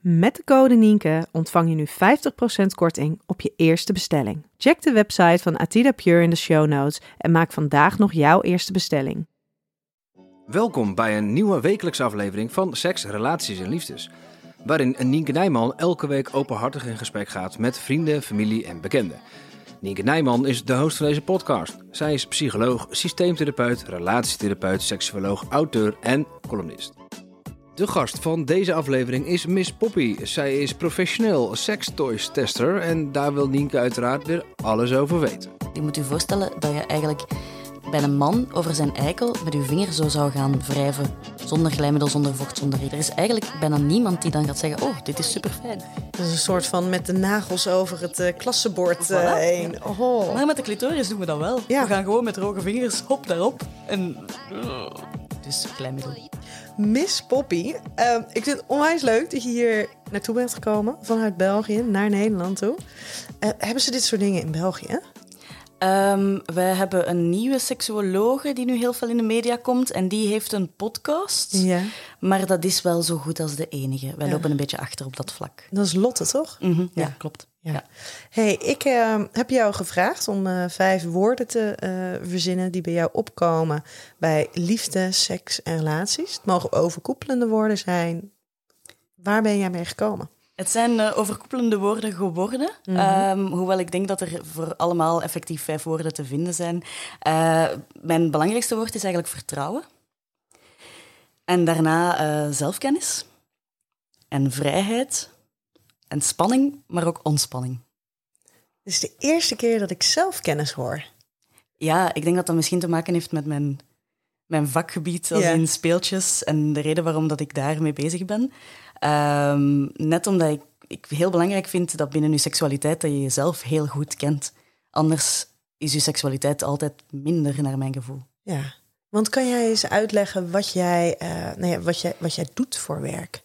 Met de code Nienke ontvang je nu 50% korting op je eerste bestelling. Check de website van Atida Pure in de show notes en maak vandaag nog jouw eerste bestelling. Welkom bij een nieuwe wekelijkse aflevering van Seks, Relaties en Liefdes. Waarin Nienke Nijman elke week openhartig in gesprek gaat met vrienden, familie en bekenden. Nienke Nijman is de host van deze podcast. Zij is psycholoog, systeemtherapeut, relatietherapeut, seksuoloog, auteur en columnist. De gast van deze aflevering is Miss Poppy. Zij is professioneel sextoys tester en daar wil Nienke uiteraard weer alles over weten. Je moet je voorstellen dat je eigenlijk bij een man over zijn eikel met je vinger zo zou gaan wrijven. Zonder glijmiddel, zonder vocht, zonder Er is eigenlijk bijna niemand die dan gaat zeggen, oh, dit is super fijn. Dat is een soort van met de nagels over het uh, klassenbord uh, heen. Oh. Maar met de clitoris doen we dat wel. Ja. We gaan gewoon met droge vingers, hop, daarop. En... Dus glijmiddel. Miss Poppy, uh, ik vind het onwijs leuk dat je hier naartoe bent gekomen. Vanuit België naar Nederland toe. Uh, hebben ze dit soort dingen in België? Um, wij hebben een nieuwe seksuologe die nu heel veel in de media komt. En die heeft een podcast. Ja. Maar dat is wel zo goed als de enige. Wij ja. lopen een beetje achter op dat vlak. Dat is Lotte, toch? Mm -hmm. ja. ja, klopt. Ja. Hey, ik uh, heb jou gevraagd om uh, vijf woorden te uh, verzinnen die bij jou opkomen bij liefde, seks en relaties. Het mogen overkoepelende woorden zijn. Waar ben jij mee gekomen? Het zijn uh, overkoepelende woorden geworden. Mm -hmm. um, hoewel ik denk dat er voor allemaal effectief vijf woorden te vinden zijn. Mijn belangrijkste woord is eigenlijk vertrouwen. En daarna zelfkennis. En vrijheid. En spanning, maar ook ontspanning. Het is de eerste keer dat ik zelfkennis hoor. Ja, ik denk dat dat misschien te maken heeft met mijn, mijn vakgebied als in speeltjes. En de reden waarom dat ik daarmee bezig ben. Um, net omdat ik, ik heel belangrijk vind dat binnen je seksualiteit dat je jezelf heel goed kent. Anders is je seksualiteit altijd minder, naar mijn gevoel. Ja, want kan jij eens uitleggen wat jij, uh, nou ja, wat jij, wat jij doet voor werk?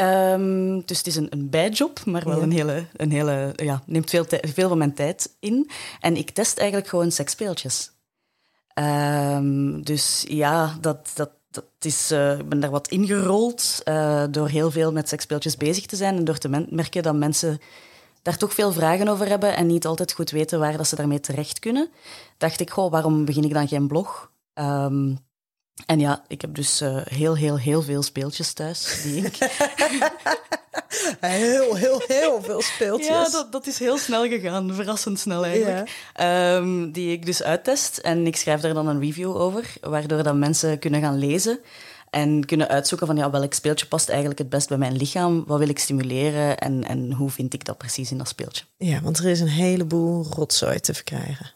Um, dus het is een, een bijjob, maar wel ja. een hele, een hele ja, neemt veel, veel van mijn tijd in. En ik test eigenlijk gewoon seksspeeltjes. Um, dus ja, dat, dat, dat is, uh, ik ben daar wat ingerold uh, door heel veel met seksspeeltjes bezig te zijn en door te merken dat mensen daar toch veel vragen over hebben en niet altijd goed weten waar dat ze daarmee terecht kunnen. Dacht ik, goh, waarom begin ik dan geen blog? Um, en ja, ik heb dus uh, heel, heel, heel veel speeltjes thuis. Die ik... heel, heel, heel veel speeltjes. Ja, dat, dat is heel snel gegaan. Verrassend snel eigenlijk. Ja. Um, die ik dus uittest. En ik schrijf daar dan een review over. Waardoor dan mensen kunnen gaan lezen. En kunnen uitzoeken van ja, welk speeltje past eigenlijk het best bij mijn lichaam. Wat wil ik stimuleren en, en hoe vind ik dat precies in dat speeltje. Ja, want er is een heleboel rotzooi te verkrijgen.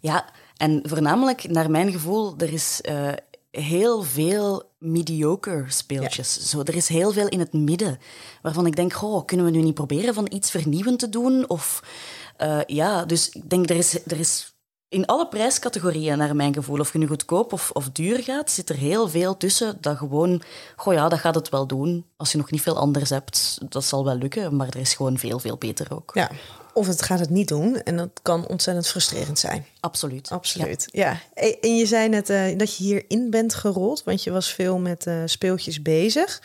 Ja, en voornamelijk naar mijn gevoel, er is... Uh, heel veel mediocre speeltjes. Ja. Zo, er is heel veel in het midden waarvan ik denk, goh, kunnen we nu niet proberen van iets vernieuwend te doen? Of uh, ja, dus ik denk, er is, er is in alle prijscategorieën, naar mijn gevoel, of je nu goedkoop of, of duur gaat, zit er heel veel tussen dat gewoon, goh ja, dat gaat het wel doen. Als je nog niet veel anders hebt, dat zal wel lukken, maar er is gewoon veel, veel beter ook. Ja, of het gaat het niet doen en dat kan ontzettend frustrerend zijn. Absoluut. Absoluut, ja. ja. En je zei net uh, dat je hierin bent gerold, want je was veel met uh, speeltjes bezig.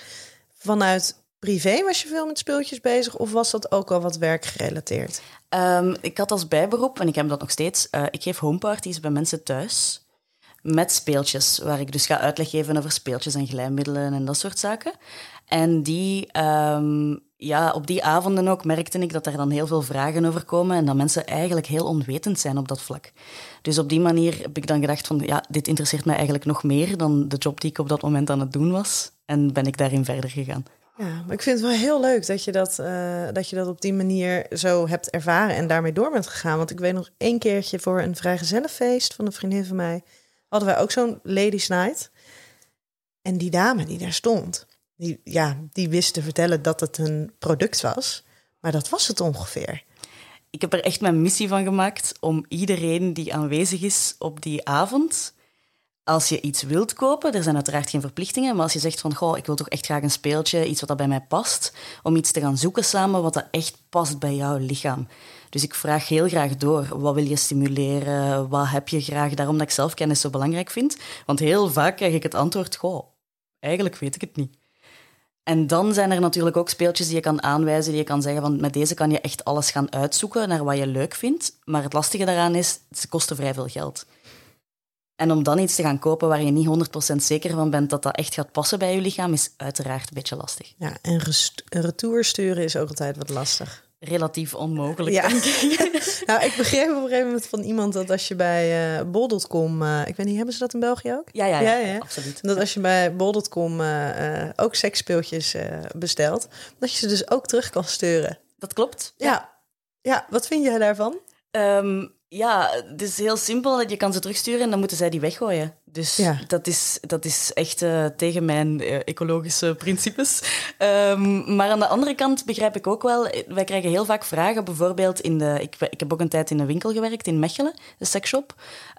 Vanuit privé was je veel met speeltjes bezig of was dat ook al wat werkgerelateerd? Um, ik had als bijberoep, en ik heb dat nog steeds, uh, ik geef homeparties bij mensen thuis. met speeltjes, waar ik dus ga uitleg geven over speeltjes en glijmiddelen en dat soort zaken. En die, ehm, ja, op die avonden ook merkte ik dat er dan heel veel vragen over komen en dat mensen eigenlijk heel onwetend zijn op dat vlak. Dus op die manier heb ik dan gedacht van, ja, dit interesseert mij eigenlijk nog meer dan de job die ik op dat moment aan het doen was. En ben ik daarin verder gegaan. Ja, maar ik vind het wel heel leuk dat je dat, eh, dat je dat op die manier zo hebt ervaren en daarmee door bent gegaan. Want ik weet nog één keertje voor een vrijgezellenfeest van een vriendin van mij, hadden wij ook zo'n ladies night. En die dame die daar stond, die, ja, die wist te vertellen dat het een product was. Maar dat was het ongeveer. Ik heb er echt mijn missie van gemaakt om iedereen die aanwezig is op die avond als je iets wilt kopen, er zijn uiteraard geen verplichtingen, maar als je zegt van, goh, ik wil toch echt graag een speeltje, iets wat dat bij mij past, om iets te gaan zoeken samen wat dat echt past bij jouw lichaam. Dus ik vraag heel graag door, wat wil je stimuleren, wat heb je graag, daarom dat ik zelfkennis zo belangrijk vind. Want heel vaak krijg ik het antwoord, goh, eigenlijk weet ik het niet. En dan zijn er natuurlijk ook speeltjes die je kan aanwijzen, die je kan zeggen van met deze kan je echt alles gaan uitzoeken naar wat je leuk vindt. Maar het lastige daaraan is, ze kosten vrij veel geld. En om dan iets te gaan kopen waar je niet 100% zeker van bent dat dat echt gaat passen bij je lichaam, is uiteraard een beetje lastig. Ja, en een retour sturen is ook altijd wat lastig. Relatief onmogelijk. Ja. nou, ik begreep op een gegeven moment van iemand dat als je bij uh, bol.com, uh, ik weet niet, hebben ze dat in België ook? Ja, ja, ja, ja, ja. absoluut. Dat als je bij bol.com uh, ook seksspeeltjes bestelt, dat je ze dus ook terug kan sturen. Dat klopt. Ja. Ja, wat vind jij daarvan? Um, ja, het is heel simpel. Je kan ze terugsturen en dan moeten zij die weggooien. Dus ja. dat, is, dat is echt uh, tegen mijn uh, ecologische principes. Um, maar aan de andere kant begrijp ik ook wel... Wij krijgen heel vaak vragen, bijvoorbeeld in de... Ik, ik heb ook een tijd in een winkel gewerkt, in Mechelen, de seksshop.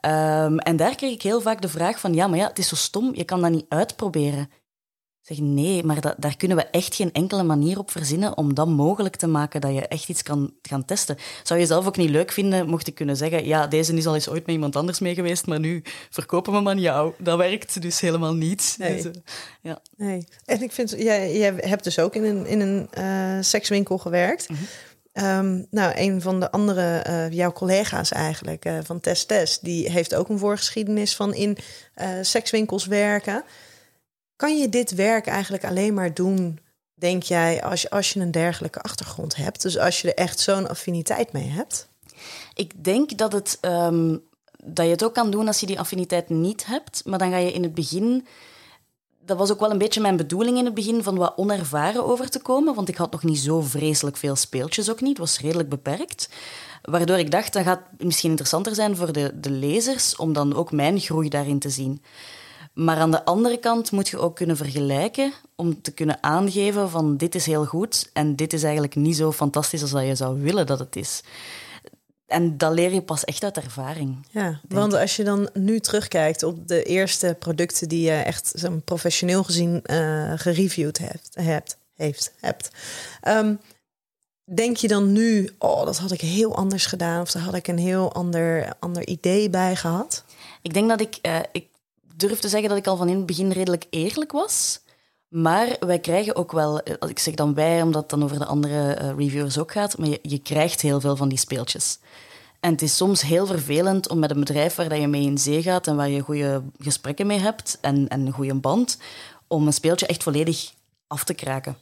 Um, en daar kreeg ik heel vaak de vraag van... Ja, maar ja, het is zo stom, je kan dat niet uitproberen. Zeg nee, maar dat, daar kunnen we echt geen enkele manier op verzinnen om dat mogelijk te maken dat je echt iets kan gaan testen. Zou je zelf ook niet leuk vinden mocht ik kunnen zeggen, ja, deze is al eens ooit met iemand anders mee geweest, maar nu verkopen we hem aan jou. Dat werkt dus helemaal niet. Nee. Dus, uh, ja. nee. En ik vind, jij, jij hebt dus ook in een, in een uh, sekswinkel gewerkt. Mm -hmm. um, nou, een van de andere, uh, jouw collega's eigenlijk, van Test Test, die heeft ook een voorgeschiedenis van in sekswinkels werken. Kan je dit werk eigenlijk alleen maar doen, denk jij, als je, als je een dergelijke achtergrond hebt? Dus als je er echt zo'n affiniteit mee hebt? Ik denk dat, het, um, dat je het ook kan doen als je die affiniteit niet hebt. Maar dan ga je in het begin. Dat was ook wel een beetje mijn bedoeling in het begin, van wat onervaren over te komen. Want ik had nog niet zo vreselijk veel speeltjes ook niet. Het was redelijk beperkt. Waardoor ik dacht, dat gaat misschien interessanter zijn voor de, de lezers om dan ook mijn groei daarin te zien. Maar aan de andere kant moet je ook kunnen vergelijken om te kunnen aangeven van dit is heel goed en dit is eigenlijk niet zo fantastisch als dat je zou willen dat het is. En dat leer je pas echt uit ervaring. Ja, want als je dan nu terugkijkt op de eerste producten die je echt zo professioneel gezien uh, gereviewd hebt, hebt, heeft, hebt. Um, denk je dan nu, oh, dat had ik heel anders gedaan of daar had ik een heel ander, ander idee bij gehad? Ik denk dat ik, uh, ik durf te zeggen dat ik al van in het begin redelijk eerlijk was. Maar wij krijgen ook wel, ik zeg dan wij, omdat het dan over de andere uh, reviewers ook gaat, maar je, je, krijgt heel veel van die speeltjes. En het is soms heel vervelend om met een bedrijf waar je mee in zee gaat en waar je goede gesprekken mee hebt en, en een goede band, om een speeltje echt volledig af te kraken.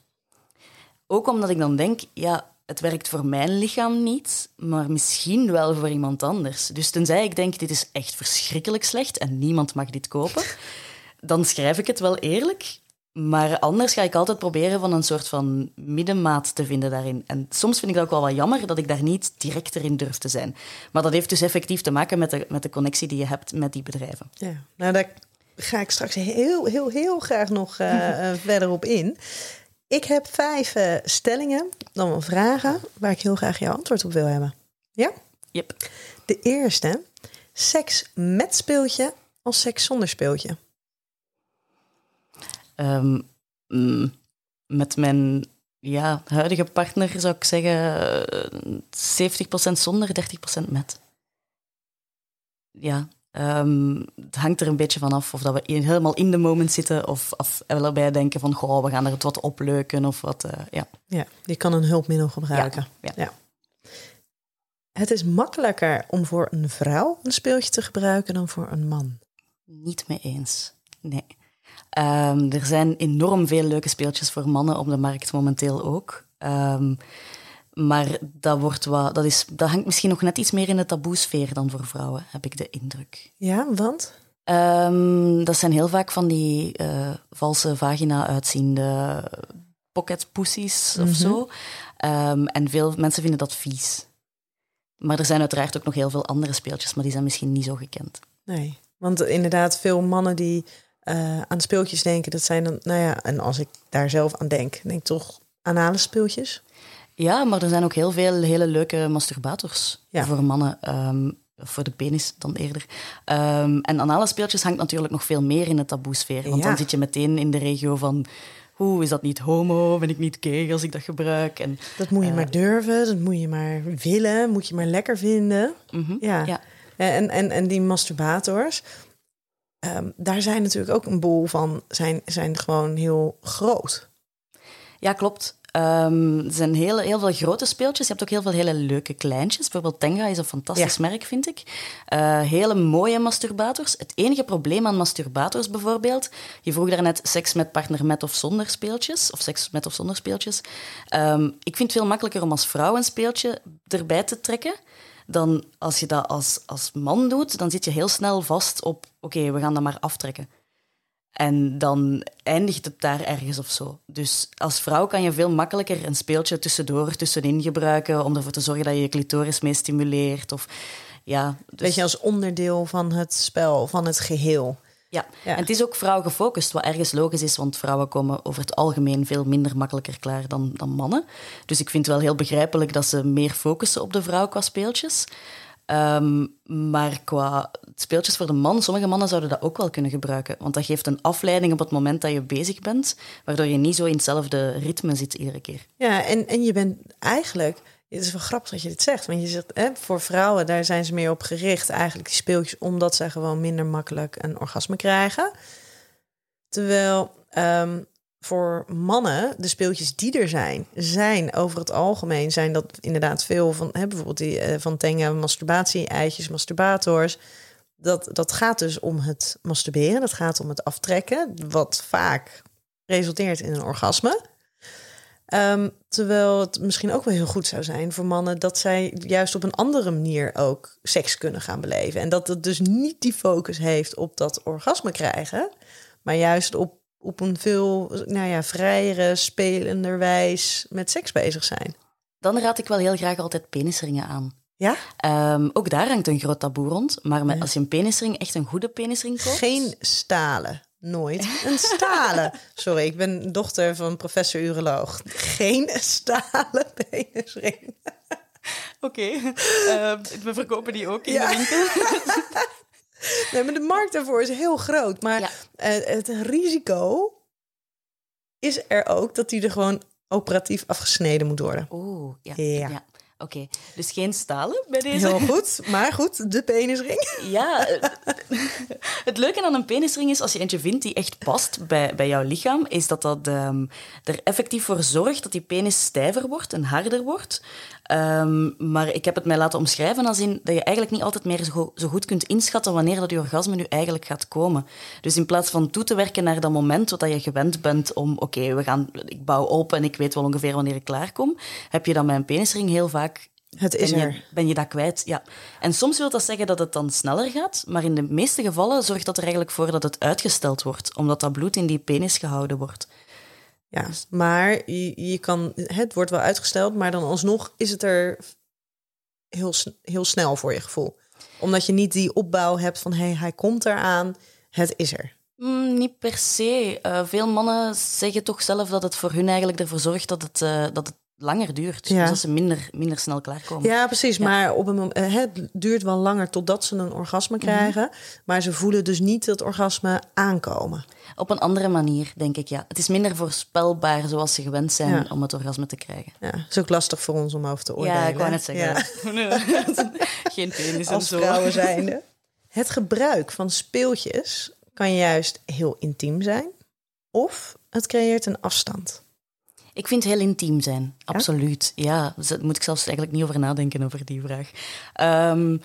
Ook omdat ik dan denk, ja, het werkt voor mijn lichaam niet, maar misschien wel voor iemand anders. Dus tenzij ik denk, dit is echt verschrikkelijk slecht en niemand mag dit kopen, dan schrijf ik het wel eerlijk. Maar anders ga ik altijd proberen van een soort van middenmaat te vinden daarin. En soms vind ik dat ook wel wat jammer dat ik daar niet direct in durf te zijn. Maar dat heeft dus effectief te maken met de, met de connectie die je hebt met die bedrijven. Ja, nou daar ga ik straks heel, heel, heel graag nog uh, verder op in. Ik heb vijf uh, stellingen, dan wel vragen, waar ik heel graag jouw antwoord op wil hebben. Ja? Yep. De eerste, seks met speeltje of seks zonder speeltje? Um, mm, met mijn ja, huidige partner zou ik zeggen 70% zonder, 30% met. Ja, Um, het hangt er een beetje van af of dat we helemaal in de moment zitten of, of erbij denken van goh, we gaan er het wat opleuken of wat. Uh, ja. ja, je kan een hulpmiddel gebruiken. Ja, ja. Het is makkelijker om voor een vrouw een speeltje te gebruiken dan voor een man. Niet mee eens. Nee. Ehm, er zijn enorm veel leuke speeltjes voor mannen op de markt momenteel ook. Ehm, maar dat, wordt wat, dat, is, dat hangt misschien nog net iets meer in de taboesfeer dan voor vrouwen, heb ik de indruk. Ja, want? Ehm, dat zijn heel vaak van die eh, valse vagina uitziende pocket pussies of zo. Ehm, en veel mensen vinden dat vies. Maar er zijn uiteraard ook nog heel veel andere speeltjes, maar die zijn misschien niet zo gekend. Nee, want inderdaad, veel mannen die uh, aan speeltjes denken, dat zijn dan, nou ja, en als ik daar zelf aan denk, denk ik toch anale speeltjes. Ja, maar er zijn ook heel veel hele leuke masturbators ja. voor mannen. Ehm, voor de penis dan eerder. Um, en anale speeltjes hangt natuurlijk nog veel meer in de taboesfeer. Want dan zit je meteen in de regio van... Hoe is dat niet homo? Ben ik niet gay als ik dat gebruik? En, dat moet je uh, maar durven, dat moet je maar willen, moet je maar lekker vinden. Mm -hmm, ja. ja. En, en, en die masturbators, um, daar zijn natuurlijk ook een boel van, zijn, zijn gewoon heel groot. Ja, klopt. Um, er zijn heel, heel veel grote speeltjes. Je hebt ook heel veel hele leuke kleintjes. Bijvoorbeeld Tenga is een fantastisch ja. merk, vind ik. Uh, hele mooie masturbators. Het enige probleem aan masturbators bijvoorbeeld... Je vroeg daarnet seks met partner met of zonder speeltjes. Of seks met of zonder speeltjes. Um, ik vind het veel makkelijker om als vrouw een speeltje erbij te trekken... dan als je dat als, als man doet, dan zit je heel snel vast op... Oké, okay, we gaan dat maar aftrekken. En dan eindigt het daar ergens of zo. Dus als vrouw kan je veel makkelijker een speeltje tussendoor, tussenin gebruiken om ervoor te zorgen dat je je clitoris mee stimuleert. Of, ja, dus... Weet je, als onderdeel van het spel, van het geheel. Ja. ja. en het is ook vrouwgefocust, wat ergens logisch is, want vrouwen komen over het algemeen veel minder makkelijker klaar dan, dan mannen. Dus ik vind het wel heel begrijpelijk dat ze meer focussen op de vrouw qua speeltjes. Um, maar qua speeltjes voor de man, sommige mannen zouden dat ook wel kunnen gebruiken. Want dat geeft een afleiding op het moment dat je bezig bent, waardoor je niet zo in hetzelfde ritme zit iedere keer. Ja, en, en je bent eigenlijk... Het is wel grappig dat je dit zegt, want je zegt hè, voor vrouwen, daar zijn ze meer op gericht, eigenlijk die speeltjes, omdat zij gewoon minder makkelijk een orgasme krijgen. Terwijl um, voor mannen, de speeltjes die er zijn, zijn over het algemeen zijn dat inderdaad veel van, hè, bijvoorbeeld die uh, van Tenga, masturbatie, eitjes, masturbators. Dat, dat gaat dus om het masturberen, dat gaat om het aftrekken, wat vaak resulteert in een orgasme. Um, terwijl het misschien ook wel heel goed zou zijn voor mannen dat zij juist op een andere manier ook seks kunnen gaan beleven. En dat het dus niet die focus heeft op dat orgasme krijgen, maar juist op op een veel nou ja, vrijere, spelenderwijs met seks bezig zijn. Dan raad ik wel heel graag altijd penisringen aan. Ja? Um, ook daar hangt een groot taboe rond. Maar met, als je een penisring, echt een goede penisring koopt... Geen stalen. Nooit een stalen. Sorry, ik ben dochter van professor uroloog. Geen stalen penisring. Oké, okay. uh, we verkopen die ook in ja. de winkel. Nee, maar de markt daarvoor is heel groot. Maar ja. uh, het risico is er ook dat die er gewoon operatief afgesneden moet worden. Oeh, ja. ja. ja. Oké, okay. dus geen stalen bij deze. Heel goed, maar goed, de penisring. Ja, het leuke aan een penisring is als je eentje vindt die echt past bij, bij jouw lichaam, is dat dat um, er effectief voor zorgt dat die penis stijver wordt en harder wordt. Um, maar ik heb het mij laten omschrijven als in dat je eigenlijk niet altijd meer zo, zo goed kunt inschatten wanneer dat je orgasme nu eigenlijk gaat komen. Dus in plaats van toe te werken naar dat moment dat je gewend bent om, oké, okay, we gaan, ik bouw op en ik weet wel ongeveer wanneer ik klaar kom, heb je dan met een penisring heel vaak het is ben er. Je, ben je dat kwijt? Ja. En soms wil dat zeggen dat het dan sneller gaat, maar in de meeste gevallen zorgt dat er eigenlijk voor dat het uitgesteld wordt, omdat dat bloed in die penis gehouden wordt. Ja, maar je, je kan, het wordt wel uitgesteld, maar dan alsnog is het er heel, heel snel voor je gevoel. Omdat je niet die opbouw hebt van hé, hey, hij komt eraan, het is er. Mm, niet per se. Uh, veel mannen zeggen toch zelf dat het voor hun eigenlijk ervoor zorgt dat het, uh, dat het langer duurt. Ja. Dus dat ze minder, minder snel klaarkomen. Ja, precies. Ja. Maar op een moment, het duurt wel langer totdat ze een orgasme Mhm. krijgen. Mm -hmm. Maar ze voelen dus niet het orgasme aankomen. Op een andere manier, denk ik, ja. Het is minder voorspelbaar zoals ze gewend zijn ja. om het orgasme te krijgen. Ja, het is ook lastig voor ons om over te oordelen. Ja, ik wou net zeggen. Ja. Geen penis Als en vrouwen zijnde. Het gebruik van speeltjes kan juist heel intiem zijn. Of het creëert een afstand. Ik vind het heel intiem zijn, absoluut. Ja, ja daar moet ik zelfs eigenlijk niet over nadenken over die vraag. Um,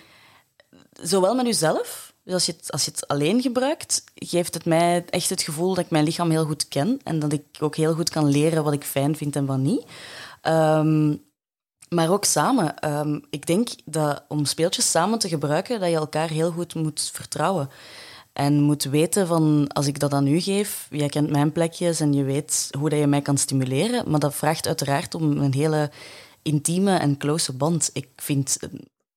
zowel met uzelf Dus als je, het, als je het alleen gebruikt, geeft het mij echt het gevoel dat ik mijn lichaam heel goed ken en dat ik ook heel goed kan leren wat ik fijn vind en wat niet. Ehm, maar ook samen. Ehm, ik denk dat om speeltjes samen te gebruiken, dat je elkaar heel goed moet vertrouwen. En moet weten van, als ik dat aan u geef, jij kent mijn plekjes en je weet hoe dat je mij kan stimuleren. Maar dat vraagt uiteraard om een hele intieme en close band. Ik vind eh,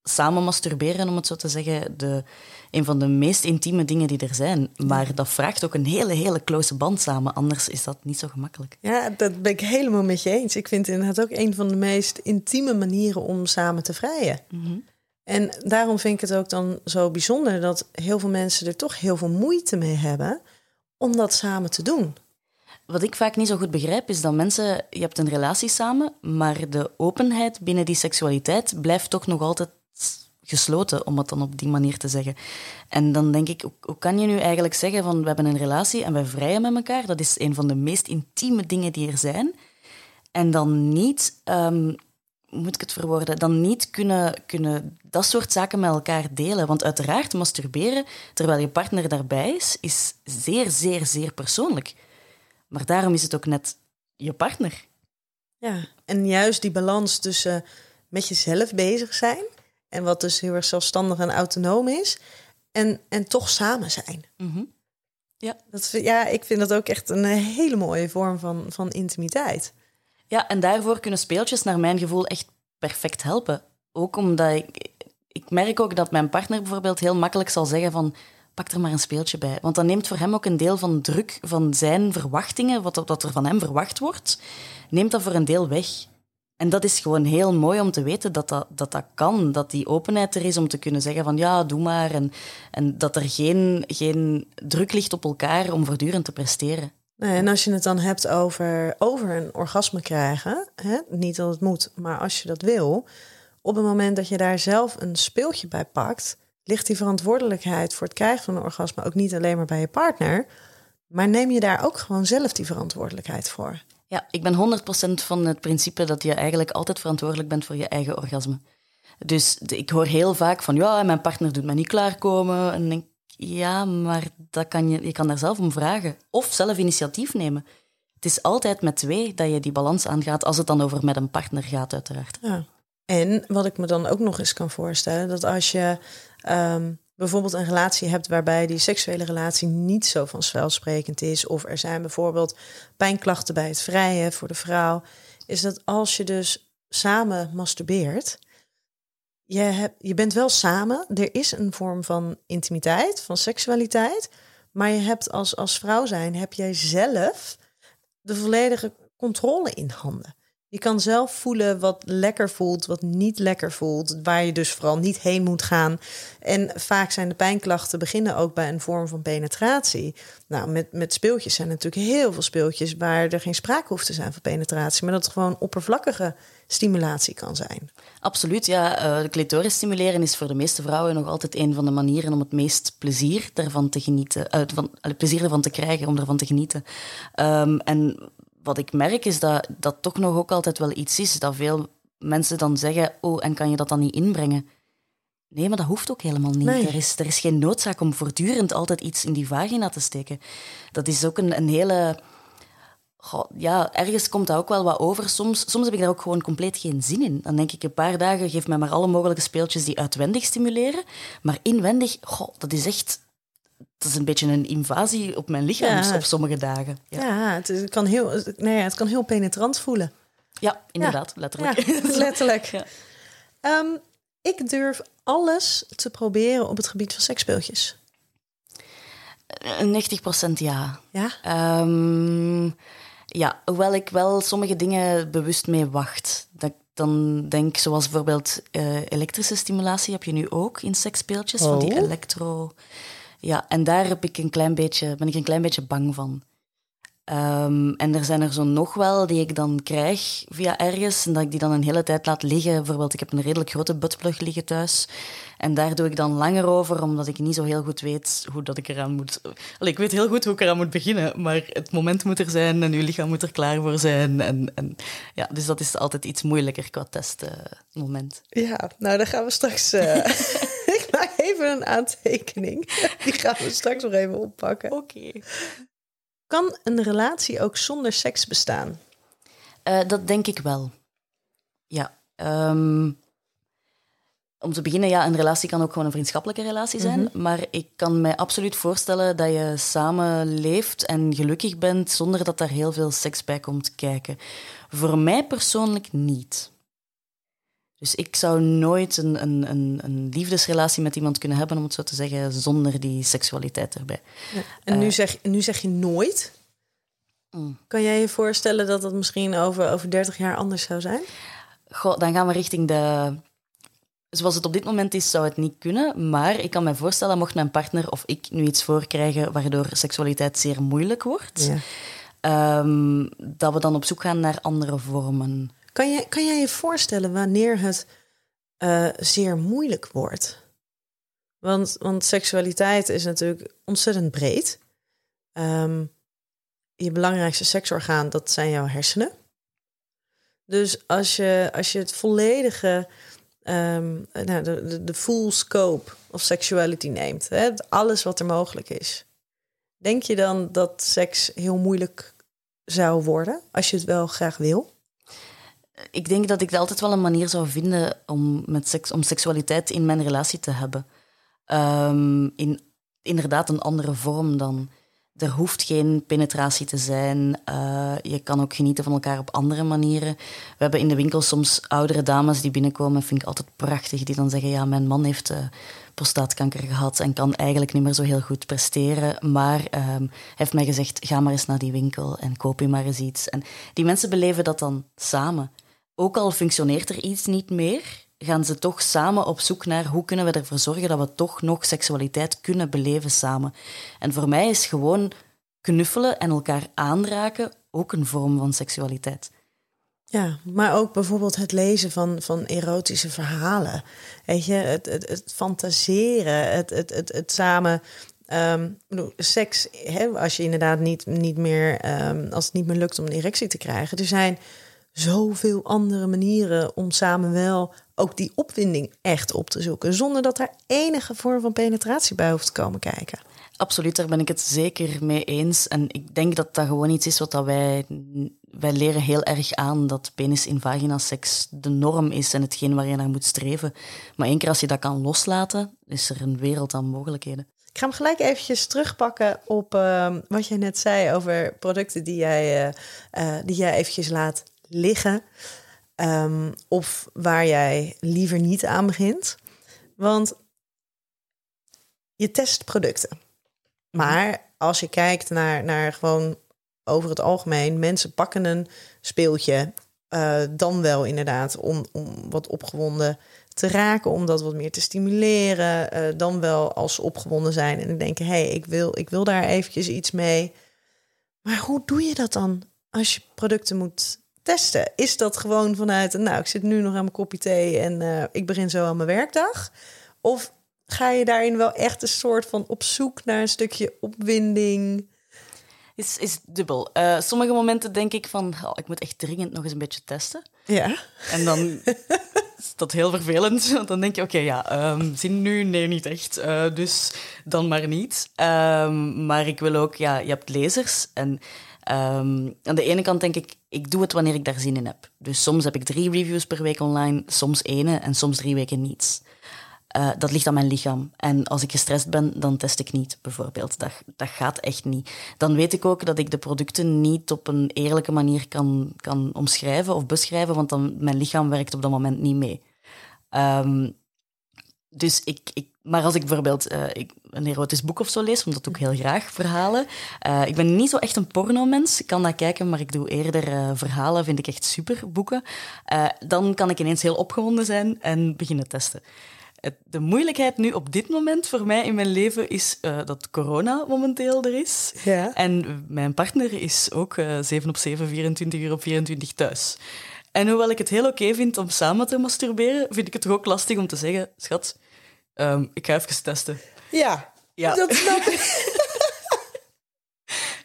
samen masturberen, om het zo te zeggen, de, een van de meest intieme dingen die er zijn. Maar dat vraagt ook een hele, hele close band samen. Anders is dat niet zo gemakkelijk. Ja, dat ben ik helemaal met je eens. Ik vind het inderdaad ook een van de meest intieme manieren om samen te vrijen. En daarom vind ik het ook dan zo bijzonder dat heel veel mensen er toch heel veel moeite mee hebben om dat samen te doen. Wat ik vaak niet zo goed begrijp, is dat mensen... Je hebt een relatie samen, maar de openheid binnen die seksualiteit blijft toch nog altijd gesloten, om het dan op die manier te zeggen. En dan denk ik, hoe, kan je nu eigenlijk zeggen van we hebben een relatie en wij vrijen met elkaar? Dat is een van de meest intieme dingen die er zijn. En dan niet, ehm, moet ik het verwoorden, dan niet kunnen, kunnen dat soort zaken met elkaar delen. Want uiteraard, masturberen terwijl je partner daarbij is, is zeer, zeer, zeer persoonlijk. Maar daarom is het ook net je partner. Ja, en juist die balans tussen met jezelf bezig zijn en wat dus heel erg zelfstandig en autonoom is, en, en toch samen zijn. Ja. Dat, ja, ik vind dat ook echt een hele mooie vorm van, van intimiteit. Ja, en daarvoor kunnen speeltjes naar mijn gevoel echt perfect helpen. Ook omdat ik... Ik merk ook dat mijn partner bijvoorbeeld heel makkelijk zal zeggen van... Pak er maar een speeltje bij. Want dat neemt voor hem ook een deel van druk van zijn verwachtingen, wat, wat er van hem verwacht wordt, neemt dat voor een deel weg. En dat is gewoon heel mooi om te weten dat dat, dat, dat kan. Dat die openheid er is om te kunnen zeggen van ja, doe maar. En, en dat er geen, geen druk ligt op elkaar om voortdurend te presteren. Nee, en als je het dan hebt over, over een orgasme krijgen, hè, niet dat het moet, maar als je dat wil, op het moment dat je daar zelf een speeltje bij pakt, ligt die verantwoordelijkheid voor het krijgen van een orgasme ook niet alleen maar bij je partner, maar neem je daar ook gewoon zelf die verantwoordelijkheid voor. Ja, ik ben 100% van het principe dat je eigenlijk altijd verantwoordelijk bent voor je eigen orgasme. Dus ik hoor heel vaak van, ja, mijn partner doet mij niet klaarkomen. En ik ja, maar dat kan je, je kan daar zelf om vragen. Of zelf initiatief nemen. Het is altijd met twee dat je die balans aangaat, als het dan over met een partner gaat, uiteraard. Ja. En wat ik me dan ook nog eens kan voorstellen, dat als je ehm, bijvoorbeeld een relatie hebt waarbij die seksuele relatie niet zo vanzelfsprekend is, of er zijn bijvoorbeeld pijnklachten bij het vrijen voor de vrouw, is dat als je dus samen masturbeert, je, hebt, je bent wel samen, er is een vorm van intimiteit, van seksualiteit, maar je hebt als, als vrouw zijn, heb jij zelf de volledige controle in handen. Je kan zelf voelen wat lekker voelt, wat niet lekker voelt, waar je dus vooral niet heen moet gaan. En vaak zijn de pijnklachten beginnen ook bij een vorm van penetratie. Nou, met, met speeltjes zijn natuurlijk heel veel speeltjes waar er geen sprake hoeft te zijn van penetratie, maar dat gewoon oppervlakkige stimulatie kan zijn. Absoluut, ja. eh, de clitoris stimuleren is voor de meeste vrouwen nog altijd een van de manieren om het meest plezier daarvan te genieten, uit van, allee, plezier ervan te krijgen, om ervan te genieten. Ehm, en wat ik merk is dat dat toch nog ook altijd wel iets is dat veel mensen dan zeggen, oh, en kan je dat dan niet inbrengen? Nee, maar dat hoeft ook helemaal niet. Nee. Er, is, er is geen noodzaak om voortdurend altijd iets in die vagina te steken. Dat is ook een, een hele... Goh, ja, ergens komt dat ook wel wat over. Soms, soms heb ik daar ook gewoon compleet geen zin in. Dan denk ik een paar dagen, geef mij maar alle mogelijke speeltjes die uitwendig stimuleren. Maar inwendig, goh, dat is echt... Dat is een beetje een invasie op mijn lichaam Ja. op sommige dagen. Ja, Ja, het, is- het kan heel, nee, het kan heel penetrant voelen. ja inderdaad, letterlijk. Letterlijk. Ehm, ik durf alles te proberen op het gebied van seksspeeltjes. 90% ja. Ja? Ehm, ja, hoewel ik wel sommige dingen bewust mee wacht. Dat ik dan denk, zoals bijvoorbeeld eh, elektrische stimulatie heb je nu ook in seksspeeltjes, van die Oh. elektro... Ja, en daar heb ik een klein beetje, ben ik een klein beetje bang van. Ehm, en er zijn er zo nog wel die ik dan krijg via ergens en dat ik die dan een hele tijd laat liggen. Bijvoorbeeld, ik heb een redelijk grote buttplug liggen thuis. En daar doe ik dan langer over, omdat ik niet zo heel goed weet hoe dat ik eraan moet... Allee, ik weet heel goed hoe ik eraan moet beginnen, maar het moment moet er zijn en uw lichaam moet er klaar voor zijn. En, en, ja, dus dat is altijd iets moeilijker qua testmoment. Ja, nou dan gaan we straks... eh, ik maak even een aantekening. Die gaan we straks nog even oppakken. Oké. Kan een relatie ook zonder seks bestaan? Eh, dat denk ik wel. Ja. Ehm, om te beginnen, ja, een relatie kan ook gewoon een vriendschappelijke relatie zijn. Maar ik kan mij absoluut voorstellen dat je samen leeft en gelukkig bent zonder dat daar heel veel seks bij komt kijken. Voor mij persoonlijk niet. Dus ik zou nooit een, een, een, een liefdesrelatie met iemand kunnen hebben, om het zo te zeggen, zonder die seksualiteit erbij. En nu, zeg, nu zeg je nooit. Mm. Kan jij je voorstellen dat dat misschien over, over 30 jaar anders zou zijn? Goh, dan gaan we richting de. Zoals het op dit moment is, zou het niet kunnen. Maar ik kan me voorstellen, mocht mijn partner of ik nu iets voorkrijgen waardoor seksualiteit zeer moeilijk wordt, Ja. ehm, dat we dan op zoek gaan naar andere vormen. Kan, je, kan jij je voorstellen wanneer het eh, zeer moeilijk wordt? Want, want seksualiteit is natuurlijk ontzettend breed. Ehm, je belangrijkste seksorgaan, dat zijn jouw hersenen. Dus als je, als je het volledige, ehm, nou, de, de, de full scope of sexuality neemt, hè, alles wat er mogelijk is, denk je dan dat seks heel moeilijk zou worden als je het wel graag wil? Ik denk dat ik altijd wel een manier zou vinden om, met seks, om seksualiteit in mijn relatie te hebben. Ehm, in inderdaad een andere vorm dan. Er hoeft geen penetratie te zijn. Eh, je kan ook genieten van elkaar op andere manieren. We hebben in de winkel soms oudere dames die binnenkomen, vind ik altijd prachtig, die dan zeggen: Ja, mijn man heeft eh, prostaatkanker gehad en kan eigenlijk niet meer zo heel goed presteren. Maar ehm, heeft mij gezegd: Ga maar eens naar die winkel en koop je maar eens iets. En die mensen beleven dat dan samen. Ook al functioneert er iets niet meer, gaan ze toch samen op zoek naar hoe kunnen we ervoor zorgen dat we toch nog seksualiteit kunnen beleven samen. En voor mij is gewoon knuffelen en elkaar aanraken ook een vorm van seksualiteit. Ja, maar ook bijvoorbeeld het lezen van, van erotische verhalen. Weet je, het, het, fantaseren, het, het, het, samen. bedoel, seks, hè, als je inderdaad niet, niet meer, ehm, als het niet meer lukt om een erectie te krijgen. Er zijn zoveel andere manieren om samen wel ook die opwinding echt op te zoeken. Zonder dat er enige vorm van penetratie bij hoeft te komen kijken. Absoluut, daar ben ik het zeker mee eens. En ik denk dat dat gewoon iets is wat dat wij... Wij leren heel erg aan dat penis in vagina seks de norm is en hetgeen waar je naar moet streven. Maar één keer als je dat kan loslaten, is er een wereld aan mogelijkheden. Ik ga hem gelijk eventjes terugpakken op ehm, wat jij net zei over producten die jij, eh, die jij eventjes laat liggen. Ehm, of waar jij liever niet aan begint. Want je test producten. Maar als je kijkt naar, naar gewoon over het algemeen, mensen pakken een speeltje. eh, dan wel inderdaad om, om wat opgewonden te raken, om dat wat meer te stimuleren. eh, dan wel als ze opgewonden zijn en denken: hé, hey, ik, wil, ik wil daar eventjes iets mee. Maar hoe doe je dat dan als je producten moet testen? Is dat gewoon vanuit, nou, ik zit nu nog aan mijn kopje thee en eh, ik begin zo aan mijn werkdag? Of ga je daarin wel echt een soort van op zoek naar een stukje opwinding? Is, is dubbel. Eh, sommige momenten denk ik van, oh, ik moet echt dringend nog eens een beetje testen. Ja. En dan is dat heel vervelend. Want dan denk je, oké, ja, ehm, zin nu? Nee, niet echt. Eh, dus dan maar niet. Ehm, maar ik wil ook, ja, je hebt lezers. En ehm, aan de ene kant denk ik, ik doe het wanneer ik daar zin in heb. Dus soms heb ik drie reviews per week online, soms ene en soms drie weken niets. Eh, dat ligt aan mijn lichaam. En als ik gestrest ben, dan test ik niet, bijvoorbeeld. Dat, dat gaat echt niet. Dan weet ik ook dat ik de producten niet op een eerlijke manier kan, kan omschrijven of beschrijven, want dan, mijn lichaam werkt op dat moment niet mee. Ehm, dus ik, ik, maar als ik bijvoorbeeld eh, ik, een erotisch boek of zo lees, want dat ik heel graag, verhalen. Eh, ik ben niet zo echt een pornomens. Ik kan dat kijken, maar ik doe eerder eh, verhalen, vind ik echt super, boeken. Dan kan ik ineens heel opgewonden zijn en beginnen testen. De moeilijkheid nu op dit moment voor mij in mijn leven is dat corona momenteel er is. Ja. En mijn partner is ook eh 7 op 7, 24 uur op 24 thuis. En hoewel ik het heel oké vind om samen te masturberen, vind ik het toch ook lastig om te zeggen, schat, ehm, ik ga even testen. Ja, Ja. dat snap ik.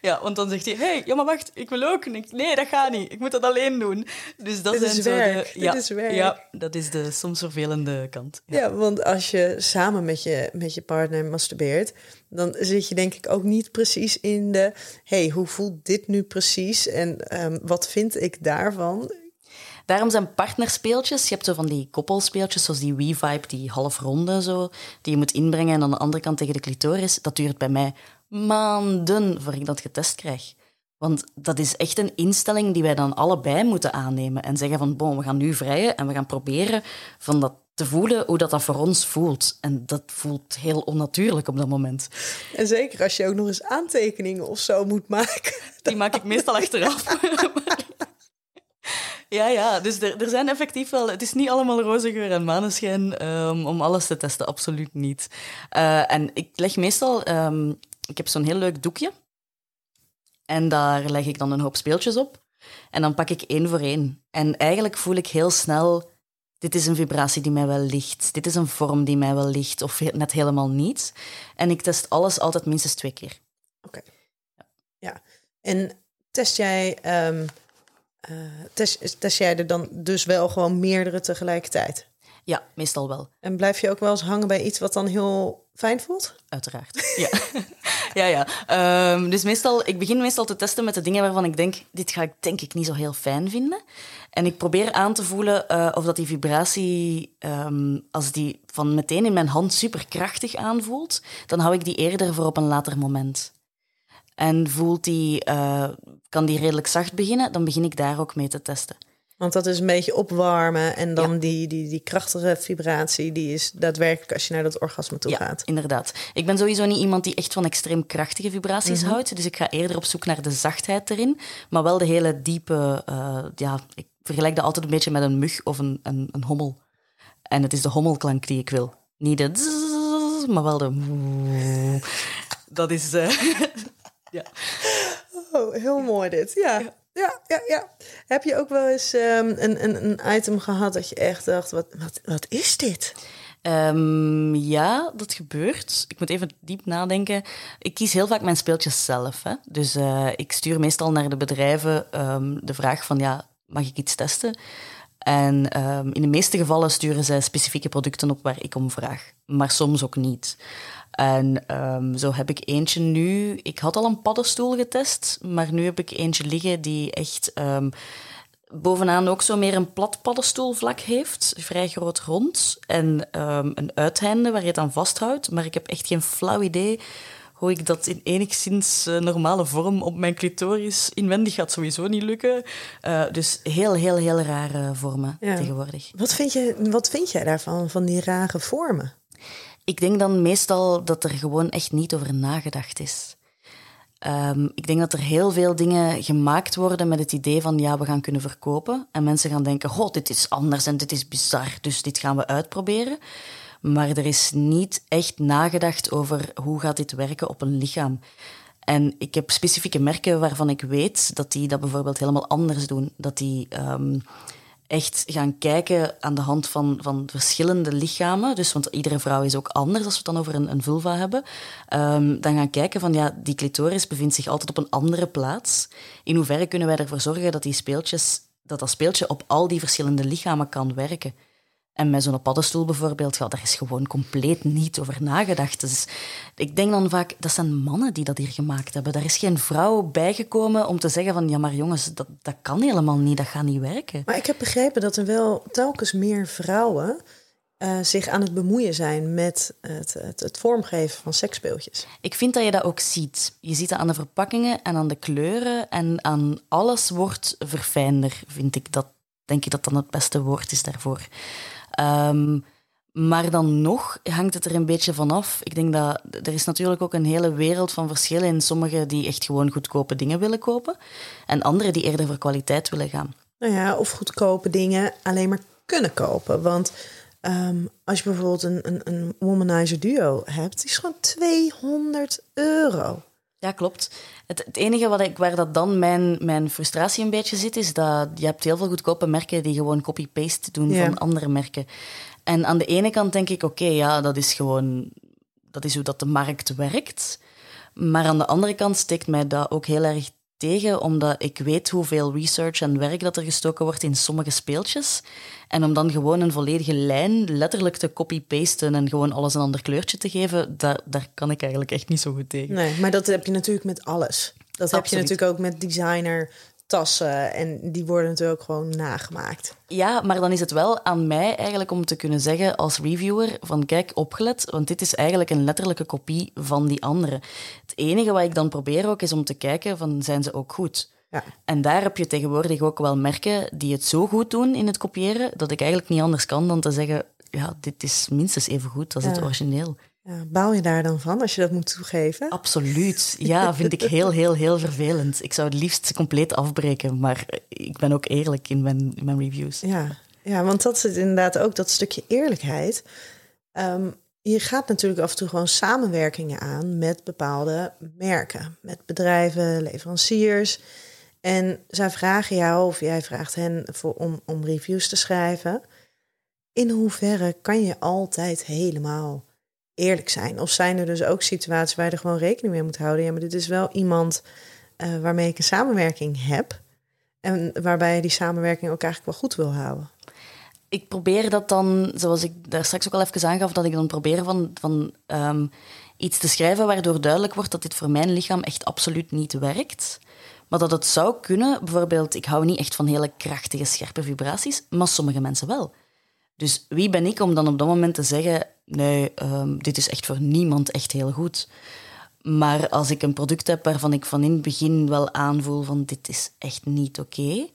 Ja, want dan zegt hij, hey, ja, maar wacht, ik wil ook. Ik, nee, dat gaat niet. Ik moet dat alleen doen. Dus dat zijn is zo werk. de... Ja, is werk. ja, dat is de soms vervelende kant. Ja. Ja, want als je samen met je, met je partner masturbeert, dan zit je denk ik ook niet precies in de... hey, hoe voelt dit nu precies en ehm, wat vind ik daarvan? Daarom zijn partnerspeeltjes, je hebt zo van die koppelspeeltjes, zoals die Wii-Vibe, die halfronde zo, die je moet inbrengen en aan de andere kant tegen de clitoris. Dat duurt bij mij maanden voor ik dat getest krijg. Want dat is echt een instelling die wij dan allebei moeten aannemen en zeggen van, bon, we gaan nu vrijen en we gaan proberen van dat te voelen hoe dat, dat voor ons voelt. En dat voelt heel onnatuurlijk op dat moment. En zeker als je ook nog eens aantekeningen of zo moet maken. Die maak ik meestal achteraf. Ja, ja, dus er, er zijn effectief wel... Het is niet allemaal roze geur en maneschijn ehm, om alles te testen, absoluut niet. Eh, en ik leg meestal... ehm, ik heb zo'n heel leuk doekje. En daar leg ik dan een hoop speeltjes op. En dan pak ik één voor één. En eigenlijk voel ik heel snel... Dit is een vibratie die mij wel ligt. Dit is een vorm die mij wel ligt. Of net helemaal niet. En ik test alles altijd minstens twee keer. Oké. Ja. En test jij, ehm, test, test jij er dan dus wel gewoon meerdere tegelijkertijd? Ja, meestal wel. En blijf je ook wel eens hangen bij iets wat dan heel fijn voelt? Uiteraard. Ja, ja. ja. Ehm, dus meestal, ik begin meestal te testen met de dingen waarvan ik denk, dit ga ik denk ik niet zo heel fijn vinden. En ik probeer aan te voelen eh, of dat die vibratie, ehm, als die van meteen in mijn hand superkrachtig aanvoelt, dan hou ik die eerder voor op een later moment. En voelt die, eh, kan die redelijk zacht beginnen, dan begin ik daar ook mee te testen. Want dat is een beetje opwarmen en dan Ja. die, die, die krachtige vibratie, die is daadwerkelijk als je naar dat orgasme toe ja, gaat. inderdaad. Ik ben sowieso niet iemand die echt van extreem krachtige vibraties houdt. Dus ik ga eerder op zoek naar de zachtheid erin. Maar wel de hele diepe... eh, ja, ik vergelijk dat altijd een beetje met een mug of een, een, een hommel. En het is de hommelklank die ik wil. Niet de... maar wel de... Dat is... eh, ja. Oh, heel mooi dit. Ja. Ja, ja, ja. Heb je ook wel eens ehm, een, een, een item gehad dat je echt dacht, wat, wat, wat is dit? Ehm, ja, dat gebeurt. Ik moet even diep nadenken. Ik kies heel vaak mijn speeltjes zelf. Hè? Dus eh, ik stuur meestal naar de bedrijven ehm, de vraag van, ja, mag ik iets testen? En in de meeste gevallen sturen zij specifieke producten op waar ik om vraag. Maar soms ook niet. En ehm, zo heb ik eentje nu... Ik had al een paddenstoel getest, maar nu heb ik eentje liggen die echt... ehm, bovenaan ook zo meer een plat paddenstoelvlak heeft, vrij groot rond, en ehm, een uiteinde waar je het aan vasthoudt. Maar ik heb echt geen flauw idee hoe ik dat in enigszins eh, normale vorm op mijn clitoris... Inwendig gaat sowieso niet lukken. Eh, dus heel, heel, heel rare vormen Ja. tegenwoordig. Wat vind, je, wat vind jij daarvan, van die rare vormen? Ik denk dan meestal dat er gewoon echt niet over nagedacht is. Ehm, ik denk dat er heel veel dingen gemaakt worden met het idee van ja, we gaan kunnen verkopen. En mensen gaan denken, goh, dit is anders en dit is bizar, dus dit gaan we uitproberen. Maar er is niet echt nagedacht over hoe gaat dit werken op een lichaam. En ik heb specifieke merken waarvan ik weet dat die dat bijvoorbeeld helemaal anders doen. Dat die ehm, echt gaan kijken aan de hand van, van verschillende lichamen. Dus, want iedere vrouw is ook anders als we het dan over een, een vulva hebben. Ehm, dan gaan kijken van, ja, die clitoris bevindt zich altijd op een andere plaats. In hoeverre kunnen wij ervoor zorgen dat die speeltjes, dat dat speeltje op al die verschillende lichamen kan werken? En met zo'n paddenstoel bijvoorbeeld, ja, daar is gewoon compleet niet over nagedacht. Dus ik denk dan vaak, dat zijn mannen die dat hier gemaakt hebben. Daar is geen vrouw bijgekomen om te zeggen van, ja maar jongens, dat, dat kan helemaal niet, dat gaat niet werken. Maar ik heb begrepen dat er wel telkens meer vrouwen eh, zich aan het bemoeien zijn met het, het, het vormgeven van seksspeeltjes. Ik vind dat je dat ook ziet. Je ziet dat aan de verpakkingen en aan de kleuren en aan alles wordt verfijnder, vind ik. Dat denk ik dat dan het beste woord is daarvoor. Ehm, maar dan nog hangt het er een beetje vanaf. Ik denk dat er is natuurlijk ook een hele wereld van verschillen in sommigen die echt gewoon goedkope dingen willen kopen en anderen die eerder voor kwaliteit willen gaan. Nou ja, of goedkope dingen alleen maar kunnen kopen. Want ehm, als je bijvoorbeeld een, een, een womanizer duo hebt, is gewoon 200 euro. Ja, klopt. Het, het enige wat ik, waar dat dan mijn, mijn frustratie een beetje zit, is dat je hebt heel veel goedkope merken die gewoon copy-paste doen Ja. van andere merken. En aan de ene kant denk ik, oké, ja, dat is gewoon... Dat is hoe dat de markt werkt. Maar aan de andere kant steekt mij dat ook heel erg tegen, omdat ik weet hoeveel research en werk dat er gestoken wordt in sommige speeltjes. En om dan gewoon een volledige lijn letterlijk te copy-pasten en gewoon alles een ander kleurtje te geven, daar, daar kan ik eigenlijk echt niet zo goed tegen. Nee, maar dat heb je natuurlijk met alles. Dat heb je natuurlijk ook met designer tassen. En die worden natuurlijk ook gewoon nagemaakt. Ja, maar dan is het wel aan mij eigenlijk om te kunnen zeggen als reviewer van kijk, opgelet, want dit is eigenlijk een letterlijke kopie van die andere. Het enige wat ik dan probeer ook is om te kijken van zijn ze ook goed. Ja. En daar heb je tegenwoordig ook wel merken die het zo goed doen in het kopiëren, dat ik eigenlijk niet anders kan dan te zeggen, ja, dit is minstens even goed als het origineel. Ja, baal je daar dan van als je dat moet toegeven? Absoluut. Ja, vind ik heel, heel, heel vervelend. Ik zou het liefst compleet afbreken, maar ik ben ook eerlijk in mijn, in mijn reviews. Ja, ja, want dat is inderdaad ook dat stukje eerlijkheid. Ehm, je gaat natuurlijk af en toe gewoon samenwerkingen aan met bepaalde merken, met bedrijven, leveranciers. En zij vragen jou of jij vraagt hen voor, om, om reviews te schrijven. In hoeverre kan je altijd helemaal eerlijk zijn? Of zijn er dus ook situaties waar je er gewoon rekening mee moet houden? Ja, maar dit is wel iemand eh, waarmee ik een samenwerking heb. En waarbij je die samenwerking ook eigenlijk wel goed wil houden. ik probeer dat dan, zoals ik daar straks ook al even aangaf, dat ik dan probeer van, van ehm, iets te schrijven waardoor duidelijk wordt dat dit voor mijn lichaam echt absoluut niet werkt. Maar dat het zou kunnen, bijvoorbeeld, ik hou niet echt van hele krachtige, scherpe vibraties, maar sommige mensen wel. Dus wie ben ik om dan op dat moment te zeggen, nee, ehm, dit is echt voor niemand echt heel goed. Maar als ik een product heb waarvan ik van in het begin wel aanvoel van dit is echt niet oké,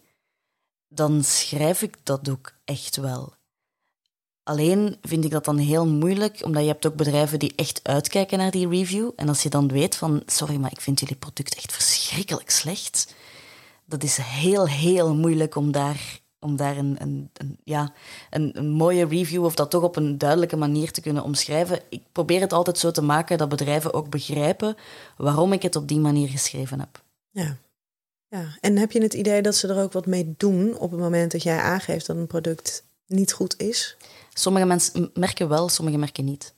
dan schrijf ik dat ook echt wel. Alleen vind ik dat dan heel moeilijk, omdat je hebt ook bedrijven die echt uitkijken naar die review. En als je dan weet van, sorry, maar ik vind jullie product echt verschrikkelijk slecht. Dat is heel, heel moeilijk om daar, om daar een, een, een, ja, een, een mooie review of dat toch op een duidelijke manier te kunnen omschrijven. Ik probeer het altijd zo te maken dat bedrijven ook begrijpen waarom ik het op die manier geschreven heb. Ja. ja. En heb je het idee dat ze er ook wat mee doen op het moment dat jij aangeeft dat een product niet goed is? Sommige mensen merken wel, sommige merken niet.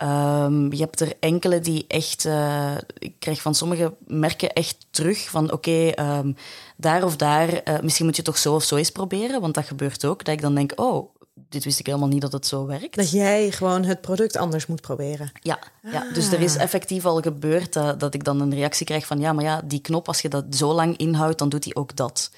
Ehm, je hebt er enkele die echt... eh, ik krijg van sommige merken echt terug van... Oké, ehm, daar of daar, eh, misschien moet je toch zo of zo eens proberen. Want dat gebeurt ook. Dat ik dan denk, oh, dit wist ik helemaal niet dat het zo werkt. Dat jij gewoon het product anders moet proberen. Ja, ja, dus er is effectief al gebeurd dat, dat ik dan een reactie krijg van... Ja, maar ja, die knop, als je dat zo lang inhoudt, dan doet hij ook dat.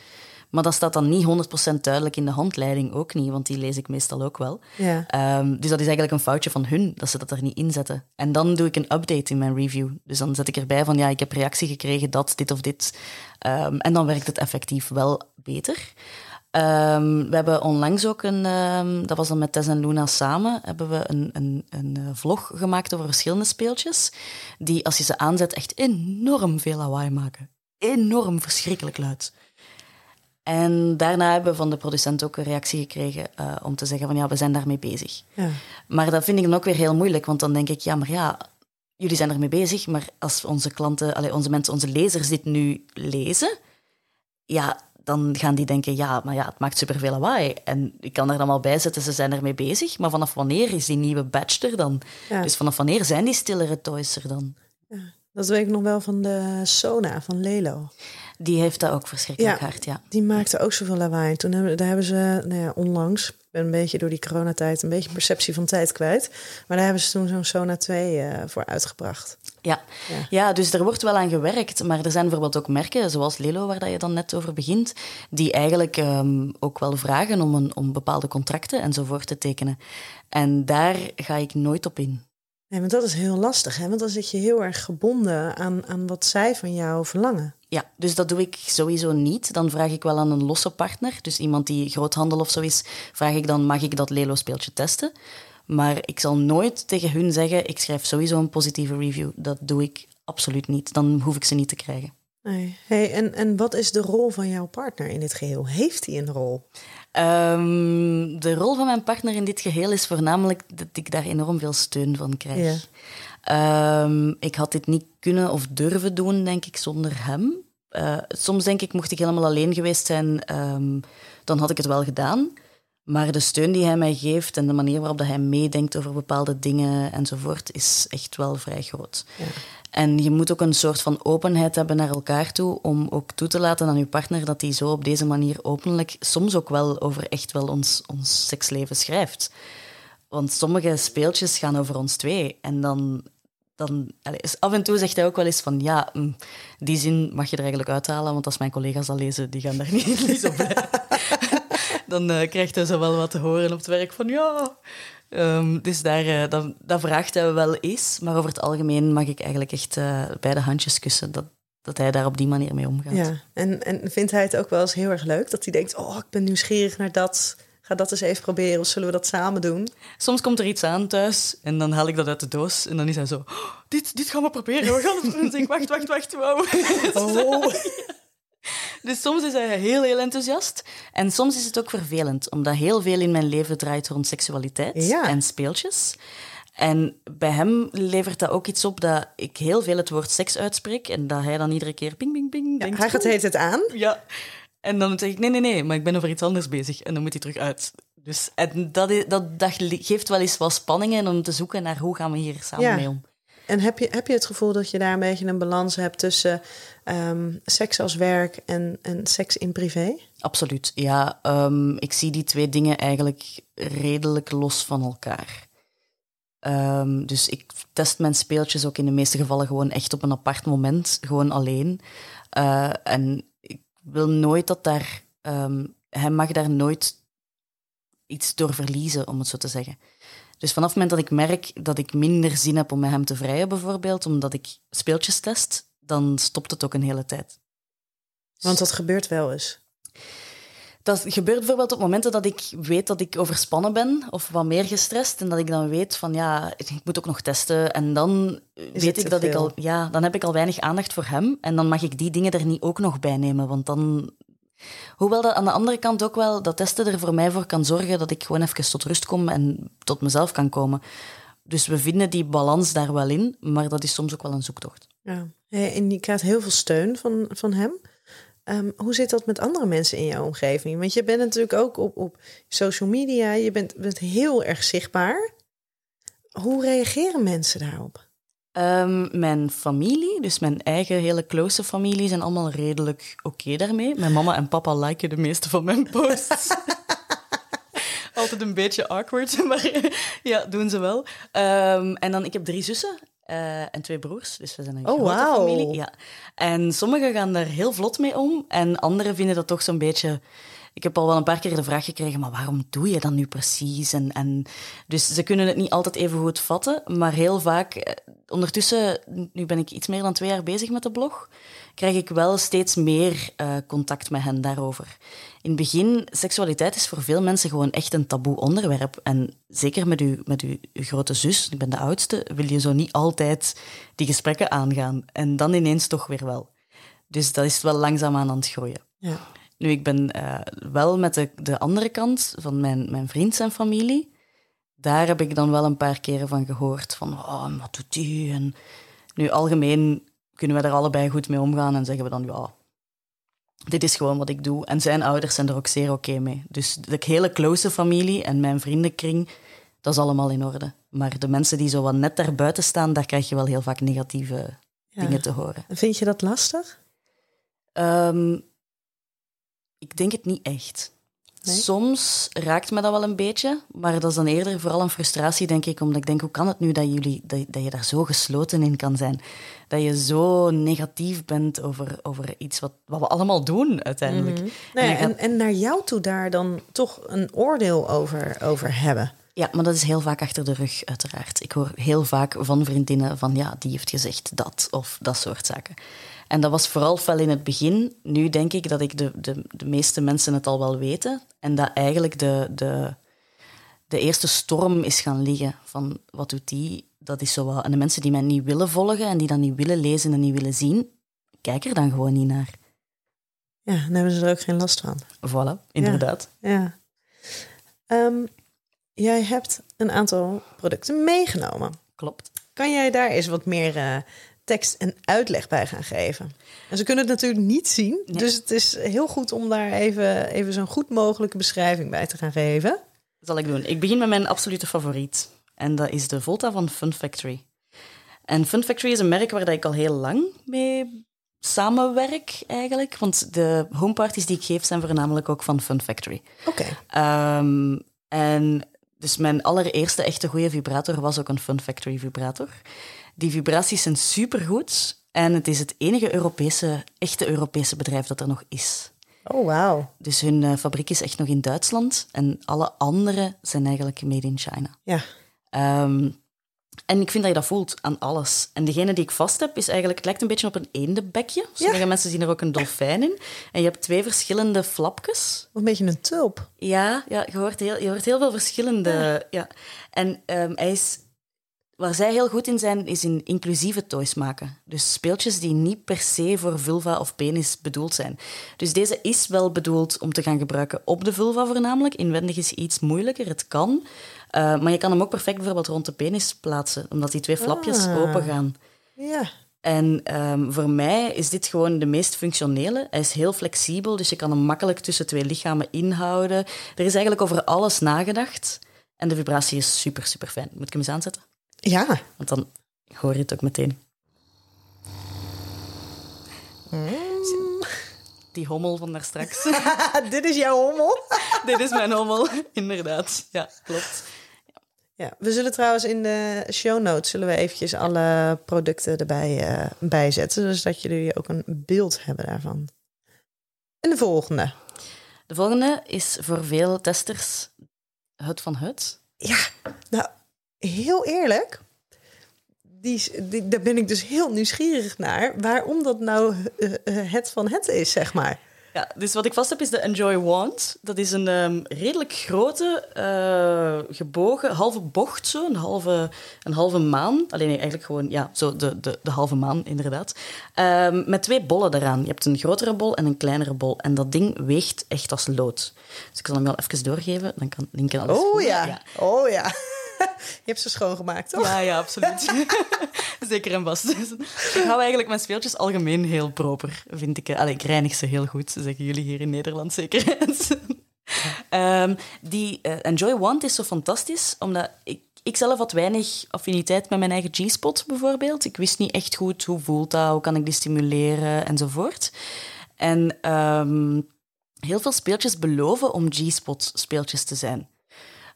Maar dat staat dan niet 100% duidelijk in de handleiding, ook niet. Want die lees ik meestal ook wel. Ja. Ehm, dus dat is eigenlijk een foutje van hun, dat ze dat er niet in zetten. En dan doe ik een update in mijn review. Dus dan zet ik erbij van, ja, ik heb reactie gekregen, dat, dit of dit. Ehm, en dan werkt het effectief wel beter. Ehm, we hebben onlangs ook een, dat was dan met Tess en Luna samen, hebben we een, een, een eh, vlog gemaakt over verschillende speeltjes, die als je ze aanzet echt enorm veel lawaai maken. Enorm verschrikkelijk luid. En daarna hebben we van de producent ook een reactie gekregen eh, om te zeggen van ja, we zijn daarmee bezig. Ja. Maar dat vind ik dan ook weer heel moeilijk, want dan denk ik, ja, maar ja, jullie zijn ermee bezig, maar als onze klanten, allee, onze mensen, onze lezers dit nu lezen, ja, dan gaan die denken, ja, maar ja, het maakt superveel lawaai. En ik kan er dan wel bij zetten, ze zijn ermee bezig, maar vanaf wanneer is die nieuwe badge er dan? Ja. Dus vanaf wanneer zijn die stillere toys er dan? Dat weet ik nog wel van de Sona van Lelo. Die heeft dat ook verschrikkelijk Ja. hard, ja. Die maakte ook zoveel lawaai. Toen hebben, daar hebben ze, nou ja, onlangs, ik ben een beetje door die coronatijd een beetje perceptie van tijd kwijt. Maar daar hebben ze toen zo'n Sona 2 eh, voor uitgebracht. Ja. Ja. Ja. dus er wordt wel aan gewerkt. Maar er zijn bijvoorbeeld ook merken, zoals Lelo, waar dat je dan net over begint, die eigenlijk ehm, ook wel vragen om, een, om bepaalde contracten enzovoort te tekenen. En daar ga ik nooit op in. Nee, want dat is heel lastig, hè? Want dan zit je heel erg gebonden aan, aan wat zij van jou verlangen. Ja, dus dat doe ik sowieso niet. Dan vraag ik wel aan een losse partner, dus iemand die groothandel of zo is, vraag ik dan, mag ik dat Lelo-speeltje testen? Maar ik zal nooit tegen hun zeggen, ik schrijf sowieso een positieve review. Dat doe ik absoluut niet. Dan hoef ik ze niet te krijgen. Nee. Hey, en, en wat is de rol van jouw partner in dit geheel? Heeft hij een rol? Ehm, de rol van mijn partner in dit geheel is voornamelijk dat ik daar enorm veel steun van krijg. Ehm, ik had dit niet kunnen of durven doen, denk ik, zonder hem. Eh, soms denk ik, mocht ik helemaal alleen geweest zijn, ehm, dan had ik het wel gedaan. Maar de steun die hij mij geeft en de manier waarop dat hij meedenkt over bepaalde dingen enzovoort, is echt wel vrij groot. Ja. En je moet ook een soort van openheid hebben naar elkaar toe, om ook toe te laten aan je partner dat hij zo op deze manier openlijk, soms ook wel over echt wel ons, ons seksleven schrijft. Want sommige speeltjes gaan over ons twee. En dan, dan af en toe zegt hij ook wel eens van ja, mm, die zin mag je er eigenlijk uithalen, want als mijn collega's dat lezen, die gaan daar niet, niet zo blij. dan eh, krijgt hij zo wel wat te horen op het werk van ja. Ehm, dus daar, dan, dat vraagt hij wel eens. Maar over het algemeen mag ik eigenlijk echt eh, beide handjes kussen. Dat, dat hij daar op die manier mee omgaat. Ja, en, en vindt hij het ook wel eens heel erg leuk dat hij denkt: Oh, ik ben nieuwsgierig naar dat. Ga dat eens even proberen, of zullen we dat samen doen? Soms komt er iets aan thuis en dan haal ik dat uit de doos. En dan is hij zo: "Oh, dit, dit gaan we proberen. We gaan het doen." En dan zeg ik: Wacht, wacht, wacht. Wow. Oh. Dus soms is hij heel, heel enthousiast. En soms is het ook vervelend, omdat heel veel in mijn leven draait rond seksualiteit Ja. en speeltjes. En bij hem levert dat ook iets op dat ik heel veel het woord seks uitspreek en dat hij dan iedere keer ping, ping, ping Ja, denkt. hij gaat hele tijd aan. Ja. En dan zeg ik, nee, nee, nee, maar ik ben over iets anders bezig. En dan moet hij terug uit. Dus en dat, dat, dat geeft wel eens wat spanningen om te zoeken naar hoe gaan we hier samen Ja. mee om. En heb je, heb je het gevoel dat je daar een beetje een balans hebt tussen ehm, seks als werk en, en seks in privé? Absoluut, ja. ehm, ik zie die twee dingen eigenlijk redelijk los van elkaar. Ehm, dus ik test mijn speeltjes ook in de meeste gevallen gewoon echt op een apart moment, gewoon alleen. Eh, en ik wil nooit dat daar... hij mag daar nooit iets door verliezen, om het zo te zeggen. Dus vanaf het moment dat ik merk dat ik minder zin heb om met hem te vrijen, bijvoorbeeld, omdat ik speeltjes test, dan stopt het ook een hele tijd. Want dat gebeurt wel eens. Dat gebeurt bijvoorbeeld op momenten dat ik weet dat ik overspannen ben of wat meer gestrest. En dat ik dan weet van ja, ik moet ook nog testen. En dan weet ik dat ik al, ja, dan heb ik al weinig aandacht voor hem. En dan mag ik die dingen er niet ook nog bij nemen. Want dan. Hoewel dat aan de andere kant ook wel dat testen er voor mij voor kan zorgen dat ik gewoon even tot rust kom en tot mezelf kan komen. Dus we vinden die balans daar wel in, maar dat is soms ook wel een zoektocht. Ja. En je krijgt heel veel steun van, van hem. Ehm, hoe zit dat met andere mensen in jouw omgeving? Want je bent natuurlijk ook op, op social media, je bent, bent heel erg zichtbaar. Hoe reageren mensen daarop? Ehm, mijn familie, dus mijn eigen hele close familie, zijn allemaal redelijk oké daarmee. Mijn mama en papa liken de meeste van mijn posts. Altijd een beetje awkward, maar ja, doen ze wel. Ehm, en dan, ik heb drie zussen eh, en twee broers, dus we zijn een Oh, grote wauw. familie. Ja. En sommigen gaan daar heel vlot mee om en anderen vinden dat toch zo'n beetje... Ik heb al wel een paar keer de vraag gekregen, maar waarom doe je dat nu precies? En, en, dus ze kunnen het niet altijd even goed vatten, maar heel vaak... eh, Ondertussen, nu ben ik iets meer dan twee jaar bezig met de blog, krijg ik wel steeds meer eh, contact met hen daarover. In het begin, seksualiteit is voor veel mensen gewoon echt een taboe onderwerp. En zeker met uw, met uw, grote zus, ik ben de oudste, wil je zo niet altijd die gesprekken aangaan. En dan ineens toch weer wel. Dus dat is wel langzaamaan aan het groeien. Ja. Nu, ik ben eh, wel met de, de andere kant van mijn, mijn vriend en familie. Daar heb ik dan wel een paar keren van gehoord. Van, oh, wat doet die? En nu, algemeen kunnen we er allebei goed mee omgaan en zeggen we dan, ja, dit is gewoon wat ik doe. En zijn ouders zijn er ook zeer oké mee. Dus de hele close familie en mijn vriendenkring, dat is allemaal in orde. Maar de mensen die zo wat net daarbuiten staan, daar krijg je wel heel vaak negatieve Ja. dingen te horen. En Vind je dat lastig? Ehm, ik denk het niet echt. Nee? Soms raakt me dat wel een beetje, maar dat is dan eerder vooral een frustratie, denk ik, omdat ik denk, hoe kan het nu dat, jullie, dat, dat je daar zo gesloten in kan zijn? Dat je zo negatief bent over, over iets wat, wat we allemaal doen, uiteindelijk. En ja, dan gaat- en, en naar jou toe daar dan toch een oordeel over, over hebben. Ja, maar dat is heel vaak achter de rug, uiteraard. Ik hoor heel vaak van vriendinnen van ja, die heeft gezegd dat of dat soort zaken. En dat was vooral fel in het begin. Nu denk ik dat ik de, de, de meeste mensen het al wel weten. En dat eigenlijk de, de, de eerste storm is gaan liggen van wat doet die? Dat is zo wat. En de mensen die mij niet willen volgen en die dat niet willen lezen en niet willen zien, kijk er dan gewoon niet naar. Ja, dan hebben ze er ook geen last van. Voilà, inderdaad. Ja. Ehm, jij hebt een aantal producten meegenomen. Klopt. Kan jij daar eens wat meer eh, tekst en uitleg bij gaan geven. En ze kunnen het natuurlijk niet zien. Dus het is heel goed om daar even, even zo'n goed mogelijke beschrijving bij te gaan geven. Dat zal ik doen. Ik begin met mijn absolute favoriet. En dat is de Volta van Fun Factory. En Fun Factory is een merk waar ik al heel lang mee samenwerk, eigenlijk. Want de homeparties die ik geef zijn voornamelijk ook van Fun Factory. Oké. Ehm, en dus mijn allereerste echte goede vibrator was ook een Fun Factory vibrator. Die vibraties zijn supergoed. En het is het enige Europese, echte Europese bedrijf dat er nog is. Oh, wauw. Dus hun eh, fabriek is echt nog in Duitsland. En alle andere zijn eigenlijk made in China. Ja. Ehm, en ik vind dat je dat voelt aan alles. En degene die ik vast heb, is eigenlijk, het lijkt een beetje op een eendebekje. Sommige mensen zien er ook een dolfijn in. En je hebt twee verschillende flapjes. Een beetje een tulp. Ja, ja je, hoort heel, je hoort heel veel verschillende. Ja. En ehm, hij is, waar zij heel goed in zijn, is in inclusieve toys maken. Dus speeltjes die niet per se voor vulva of penis bedoeld zijn. Dus deze is wel bedoeld om te gaan gebruiken op de vulva voornamelijk. Inwendig is iets moeilijker, het kan. Uh, maar je kan hem ook perfect bijvoorbeeld rond de penis plaatsen, omdat die twee flapjes Ah. open gaan. Ja. En ehm, voor mij is dit gewoon de meest functionele. Hij is heel flexibel, dus je kan hem makkelijk tussen twee lichamen inhouden. Er is eigenlijk over alles nagedacht. En de vibratie is super, super fijn. Moet ik hem eens aanzetten? Ja. Want dan hoor je het ook meteen. Die hommel van daar straks. Dit is jouw hommel. Dit is mijn hommel, inderdaad. Ja, klopt. Ja, we zullen trouwens in de show notes zullen we eventjes alle producten erbij eh, bijzetten, dus dat jullie ook een beeld hebben daarvan. En de volgende. De volgende is voor veel testers het van het. Ja, nou, heel eerlijk, die, daar ben ik dus heel nieuwsgierig naar, waarom dat nou eh, eh, het van het is, zeg maar. Ja, dus wat ik vast heb is de Enjoy Wand. Dat is een ehm, redelijk grote, eh, gebogen, halve bocht zo, een halve, een halve maan. Alleen nee, eigenlijk gewoon, ja, zo de, de, de halve maan, inderdaad. Ehm, met twee bollen eraan. Je hebt een grotere bol en een kleinere bol. En dat ding weegt echt als lood. Dus ik zal hem wel even doorgeven, dan kan Linken alles Oh ja, oh ja. Je hebt ze schoongemaakt, toch? Ja, ja, absoluut. Zeker en vast. Ik hou eigenlijk mijn speeltjes algemeen heel proper, vind ik. Allee, ik reinig ze heel goed, zeggen jullie hier in Nederland zeker. Ehm, die eh, Enjoy Wand is zo fantastisch, omdat ik, ik zelf had weinig affiniteit met mijn eigen G-spot bijvoorbeeld. Ik wist niet echt goed hoe voelt dat, hoe kan ik die stimuleren enzovoort. En ehm, heel veel speeltjes beloven om G-spot speeltjes te zijn.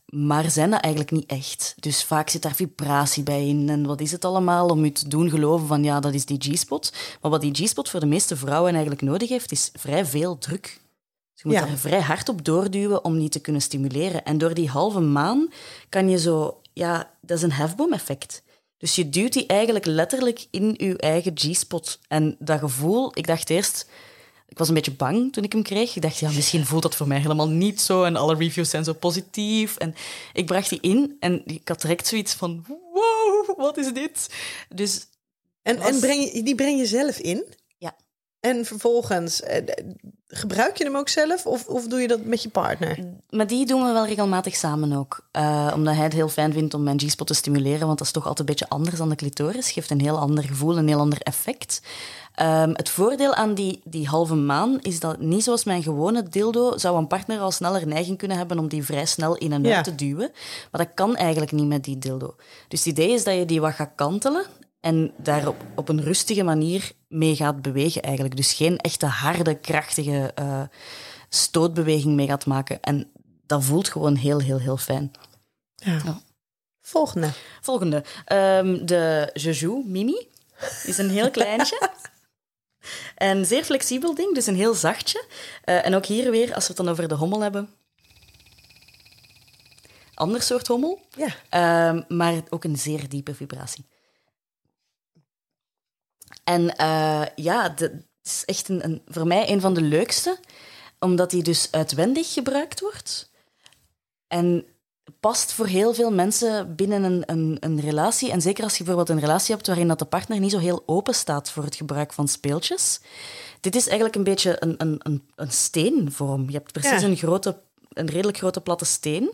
Maar zijn dat eigenlijk niet echt. Dus vaak zit daar vibratie bij in. En wat is het allemaal om je te doen geloven van ja, dat is die G-spot. Maar wat die G-spot voor de meeste vrouwen eigenlijk nodig heeft, is vrij veel druk. Dus je moet Ja. daar vrij hard op doorduwen om die te kunnen stimuleren. En door die halve maan kan je zo... Ja, dat is een hefboom-effect. Dus je duwt die eigenlijk letterlijk in je eigen G-spot. En dat gevoel, ik dacht eerst... Ik was een beetje bang toen ik hem kreeg. Ik dacht, ja, misschien voelt dat voor mij helemaal niet zo. En alle reviews zijn zo positief. En ik bracht die in en ik had direct zoiets van... Wow, wat is dit? Dus En, Was- en breng je, die breng je zelf in? Ja. En vervolgens, eh, gebruik je hem ook zelf of, of doe je dat met je partner? Maar die doen we wel regelmatig samen ook. Eh, omdat hij het heel fijn vindt om mijn G-spot te stimuleren, want dat is toch altijd een beetje anders dan de clitoris. Geeft een heel ander gevoel, een heel ander effect. Ehm, het voordeel aan die, die halve maan is dat niet zoals mijn gewone dildo zou een partner al sneller neiging kunnen hebben om die vrij snel in en uit Ja. te duwen. Maar dat kan eigenlijk niet met die dildo. Dus het idee is dat je die wat gaat kantelen en daar op, op een rustige manier mee gaat bewegen eigenlijk. Dus geen echte harde, krachtige eh, stootbeweging mee gaat maken. En dat voelt gewoon heel, heel, heel fijn. Ja. Ja. Volgende. Volgende. Ehm, de Jeju Mini is een heel kleintje. Een zeer flexibel ding, dus een heel zachtje. Eh, en ook hier weer, als we het dan over de hommel hebben. Ander soort hommel, Ja. Ehm, maar ook een zeer diepe vibratie. En eh, ja, het is echt een, een, voor mij een van de leukste, omdat die dus uitwendig gebruikt wordt. En past voor heel veel mensen binnen een, een, een relatie. En zeker als je bijvoorbeeld een relatie hebt waarin dat de partner niet zo heel open staat voor het gebruik van speeltjes. Dit is eigenlijk een beetje een, een, een, een steenvorm. Je hebt precies Ja. een, grote, een redelijk grote platte steen.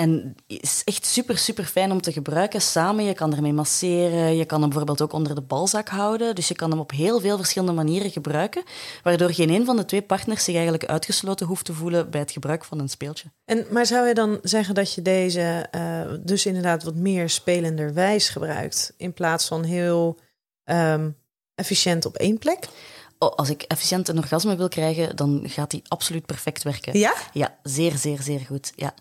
En is echt super, super fijn om te gebruiken samen. Je kan ermee masseren, je kan hem bijvoorbeeld ook onder de balzak houden. Dus je kan hem op heel veel verschillende manieren gebruiken, waardoor geen een van de twee partners zich eigenlijk uitgesloten hoeft te voelen bij het gebruik van een speeltje. En, maar zou je dan zeggen dat je deze uh, dus inderdaad wat meer spelenderwijs gebruikt, in plaats van heel um, efficiënt op één plek? Oh, als ik efficiënt een orgasme wil krijgen, dan gaat die absoluut perfect werken. Ja? Ja, zeer, zeer, zeer goed. Ja.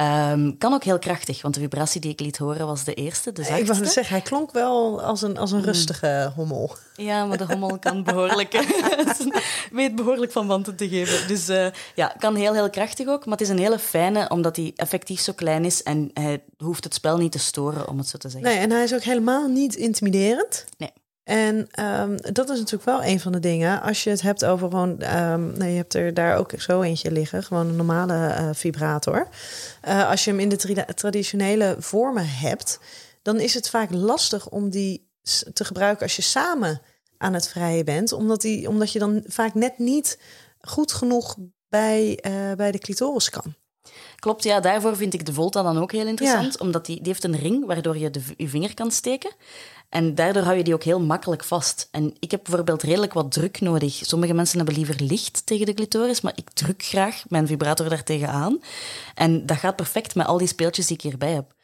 Um, kan ook heel krachtig, want de vibratie die ik liet horen was de eerste, de zachtste. Ik wou zeggen, hij klonk wel als een, als een rustige hommel. Ja, maar de hommel kan behoorlijk, weet behoorlijk van wanten te geven. Dus uh, ja, kan heel, heel krachtig ook. Maar het is een hele fijne, omdat hij effectief zo klein is en hij hoeft het spel niet te storen, om het zo te zeggen. Nee, en hij is ook helemaal niet intimiderend. Nee. En um, dat is natuurlijk wel een van de dingen. Als je het hebt over gewoon. Um, nee, je hebt er daar ook zo eentje liggen. Gewoon een normale uh, vibrator. Uh, als je hem in de tra traditionele vormen hebt. dan is het vaak lastig om die te gebruiken als je samen aan het vrijen bent. Omdat, die, omdat je dan vaak net niet goed genoeg bij, uh, bij de clitoris kan. Klopt, ja. Daarvoor vind ik de Volta dan ook heel interessant. Ja. Omdat die, die heeft een ring waardoor je de, je vinger kan steken. En daardoor hou je die ook heel makkelijk vast. En ik heb bijvoorbeeld redelijk wat druk nodig. Sommige mensen hebben liever licht tegen de clitoris, maar ik druk graag mijn vibrator daartegen aan. En dat gaat perfect met al die speeltjes die ik hierbij heb.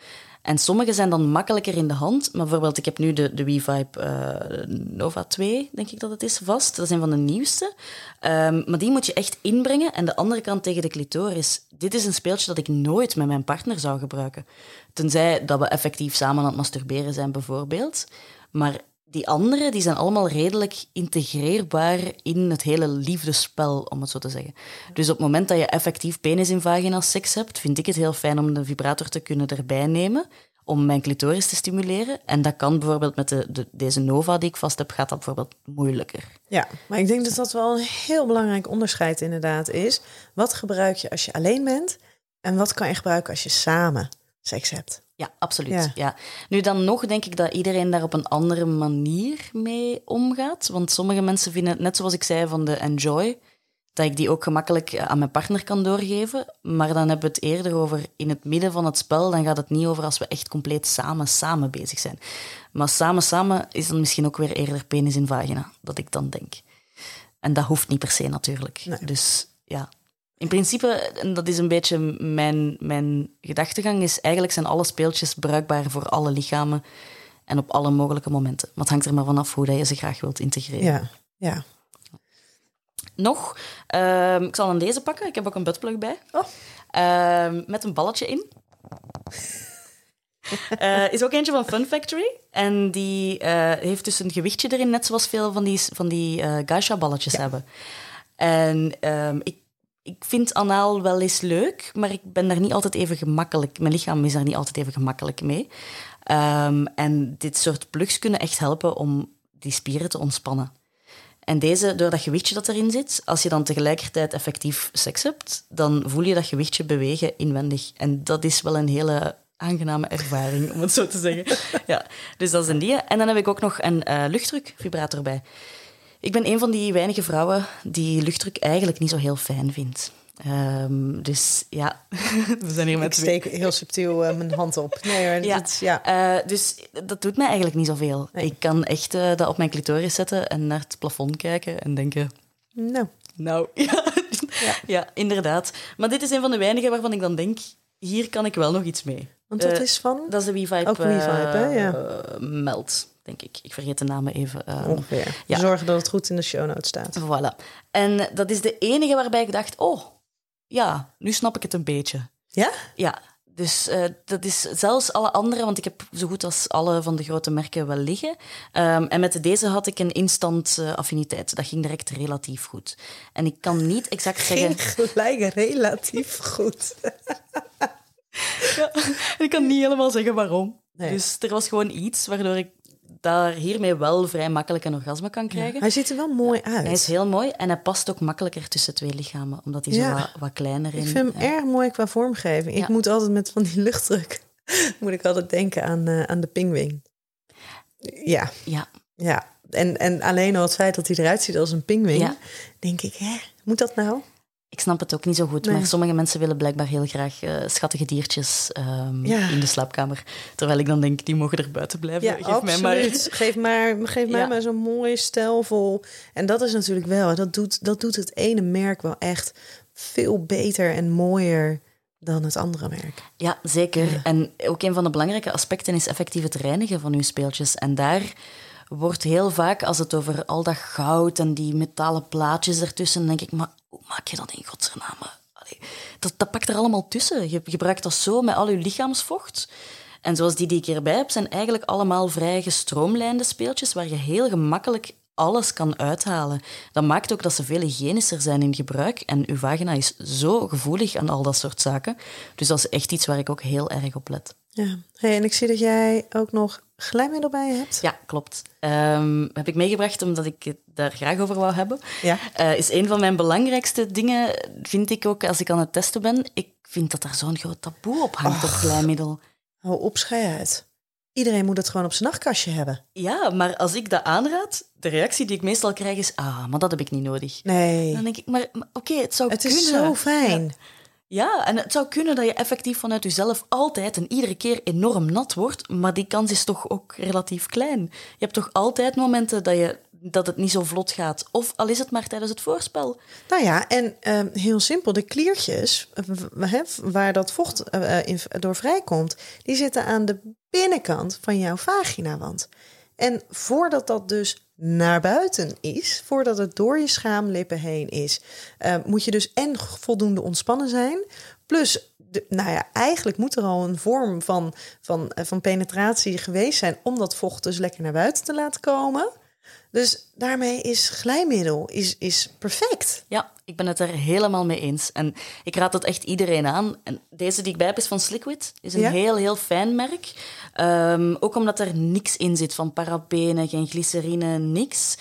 En sommige zijn dan makkelijker in de hand. Maar bijvoorbeeld, ik heb nu de, de WeVibe uh, Nova 2, denk ik dat het is, vast. Dat een van de nieuwste. Um, maar die moet je echt inbrengen. En de andere kant tegen de clitoris. Dit is een speeltje dat ik nooit met mijn partner zou gebruiken. Tenzij dat we effectief samen aan het masturberen zijn, bijvoorbeeld. Maar die andere, die zijn allemaal redelijk integreerbaar in het hele liefdespel, om het zo te zeggen. Dus op het moment dat je effectief penis in vagina seks hebt, vind ik het heel fijn om de vibrator te kunnen erbij nemen om mijn clitoris te stimuleren. En dat kan bijvoorbeeld met de, de, deze Nova die ik vast heb, gaat dat bijvoorbeeld moeilijker. Ja, maar ik denk dat dat wel een heel belangrijk onderscheid inderdaad is. Wat gebruik je als je alleen bent en wat kan je gebruiken als je samen hebt? Ja, absoluut. Ja. Nu dan nog denk ik dat iedereen daar op een andere manier mee omgaat. Want sommige mensen vinden het, net zoals ik zei van de enjoy, dat ik die ook gemakkelijk eh, aan mijn partner kan doorgeven. Maar dan hebben we het eerder over in het midden van het spel. Dan gaat het niet over als we echt compleet samen, samen bezig zijn. Maar samen, samen is dan misschien ook weer eerder penis in vagina, dat ik dan denk. En dat hoeft niet per se natuurlijk. Dus ja, in principe, en dat is een beetje mijn, mijn gedachtegang, is eigenlijk zijn alle speeltjes bruikbaar voor alle lichamen en op alle mogelijke momenten. Maar het hangt er maar vanaf hoe je ze graag wilt integreren. Ja, ja. Nog, uh, ik zal dan deze pakken. Ik heb ook een buttplug bij. Oh. Uh, met een balletje in. uh, is ook eentje van Fun Factory. En die uh, heeft dus een gewichtje erin, net zoals veel van die, van die Gaisha-balletjes ja. hebben. En um, ik ik vind anaal wel eens leuk, maar ik ben daar niet altijd even gemakkelijk. Mijn lichaam is daar niet altijd even gemakkelijk mee. Um, en dit soort plugs kunnen echt helpen om die spieren te ontspannen. En deze, door dat gewichtje dat erin zit, als je dan tegelijkertijd effectief seks hebt, dan voel je dat gewichtje bewegen inwendig. En dat is wel een hele aangename ervaring, om het zo te zeggen. ja, dus dat is een die. En dan heb ik ook nog een uh, luchtdrukvibrator bij. Ik ben een van die weinige vrouwen die luchtdruk eigenlijk niet zo heel fijn vindt. Um, dus ja, we zijn hier met Ik steek heel subtiel uh, mijn hand op. Nee, ja. Dat, ja. Uh, dus dat doet mij eigenlijk niet zoveel. Nee. Ik kan echt uh, dat op mijn clitoris zetten en naar het plafond kijken en denken... Nou. Nou, ja. ja. ja, inderdaad. Maar dit is een van de weinigen waarvan ik dan denk, hier kan ik wel nog iets mee. Want dat is van? Dat is de WeVibe, Ook WeVibe hè? Ja. Meld denk ik. Ik vergeet de namen even. Uh, Ongeveer. Ja. Zorgen dat het goed in de show notes staat. Voilà. En dat is de enige waarbij ik dacht, oh, ja, nu snap ik het een beetje. Ja? Ja. Dus uh, dat is zelfs alle andere, want ik heb zo goed als alle van de grote merken wel liggen. Um, en met deze had ik een instant uh, affiniteit. Dat ging direct relatief goed. En ik kan niet exact ging zeggen... gelijk relatief goed. ja, ik kan niet helemaal zeggen waarom. Nee. Dus er was gewoon iets waardoor ik daar hiermee wel vrij makkelijk een orgasme kan krijgen. Ja, hij ziet er wel mooi uit. Hij is heel mooi en hij past ook makkelijker tussen twee lichamen, omdat hij ja. zo wat, wat, kleiner is. Ik vind hem erg mooi qua vormgeving. Ik moet altijd met van die luchtdruk, moet ik altijd denken aan, uh, aan de pingwing. Ja. Ja. Ja. En, en alleen al het feit dat hij eruit ziet als een pingwing, denk ik, hè, moet dat nou? Ik snap het ook niet zo goed, Nee. maar sommige mensen willen blijkbaar heel graag eh, schattige diertjes ehm, Ja. in de slaapkamer. Terwijl ik dan denk, die mogen er buiten blijven. Ja, Geef absoluut. mij maar... Geef maar, geef mij Ja. maar zo'n mooi stijlvol. En dat is natuurlijk wel, dat doet, dat doet het ene merk wel echt veel beter en mooier dan het andere merk. Ja, zeker. En ook een van de belangrijke aspecten is effectief het reinigen van uw speeltjes. En daar wordt heel vaak, als het over al dat goud en die metalen plaatjes ertussen, denk ik, maar hoe maak je dat in godsnaam? Allee, dat, dat pakt er allemaal tussen. Je gebruikt dat zo met al je lichaamsvocht. En zoals die die ik hierbij heb, zijn eigenlijk allemaal vrij gestroomlijnde speeltjes waar je heel gemakkelijk alles kan uithalen. Dat maakt ook dat ze veel hygiënischer zijn in gebruik. En uw vagina is zo gevoelig aan al dat soort zaken. Dus dat is echt iets waar ik ook heel erg op let. Ja. Hey, en ik zie dat jij ook nog glijmiddel bij je hebt. Ja, klopt. Ehm, heb ik meegebracht omdat ik het daar graag over wou hebben. Ja. Eh, is een van mijn belangrijkste dingen, vind ik ook als ik aan het testen ben. Ik vind dat daar zo'n groot taboe op hangt op glijmiddel. Hou op, uit. Iedereen moet het gewoon op zijn nachtkastje hebben. Ja, maar als ik dat aanraad, de reactie die ik meestal krijg is: ah, maar dat heb ik niet nodig. Nee, Dan denk ik, maar, maar oké, het zou het kunnen. is zo fijn. Ja, en het zou kunnen dat je effectief vanuit jezelf altijd en iedere keer enorm nat wordt, maar die kans is toch ook relatief klein. Je hebt toch altijd momenten dat, je, dat het niet zo vlot gaat, of al is het maar tijdens het voorspel. Nou ja, en ehm, heel simpel, de kliertjes eh, waar dat vocht eh, eh, door vrijkomt, die zitten aan de binnenkant van jouw vaginawand. En voordat dat dus naar buiten is, voordat het door je schaamlippen heen is, eh, moet je dus en voldoende ontspannen zijn. Plus, nou ja, eigenlijk moet er al een vorm van, van, van penetratie geweest zijn om dat vocht dus lekker naar buiten te laten komen. Dus daarmee is glijmiddel is, is perfect. Ja, ik ben het er helemaal mee eens. En ik raad dat echt iedereen aan. En deze die ik bij heb is van Sliquid. Is een Ja? heel, heel fijn merk. Ehm, ook omdat er niks in zit van parabenen, geen glycerine, niks.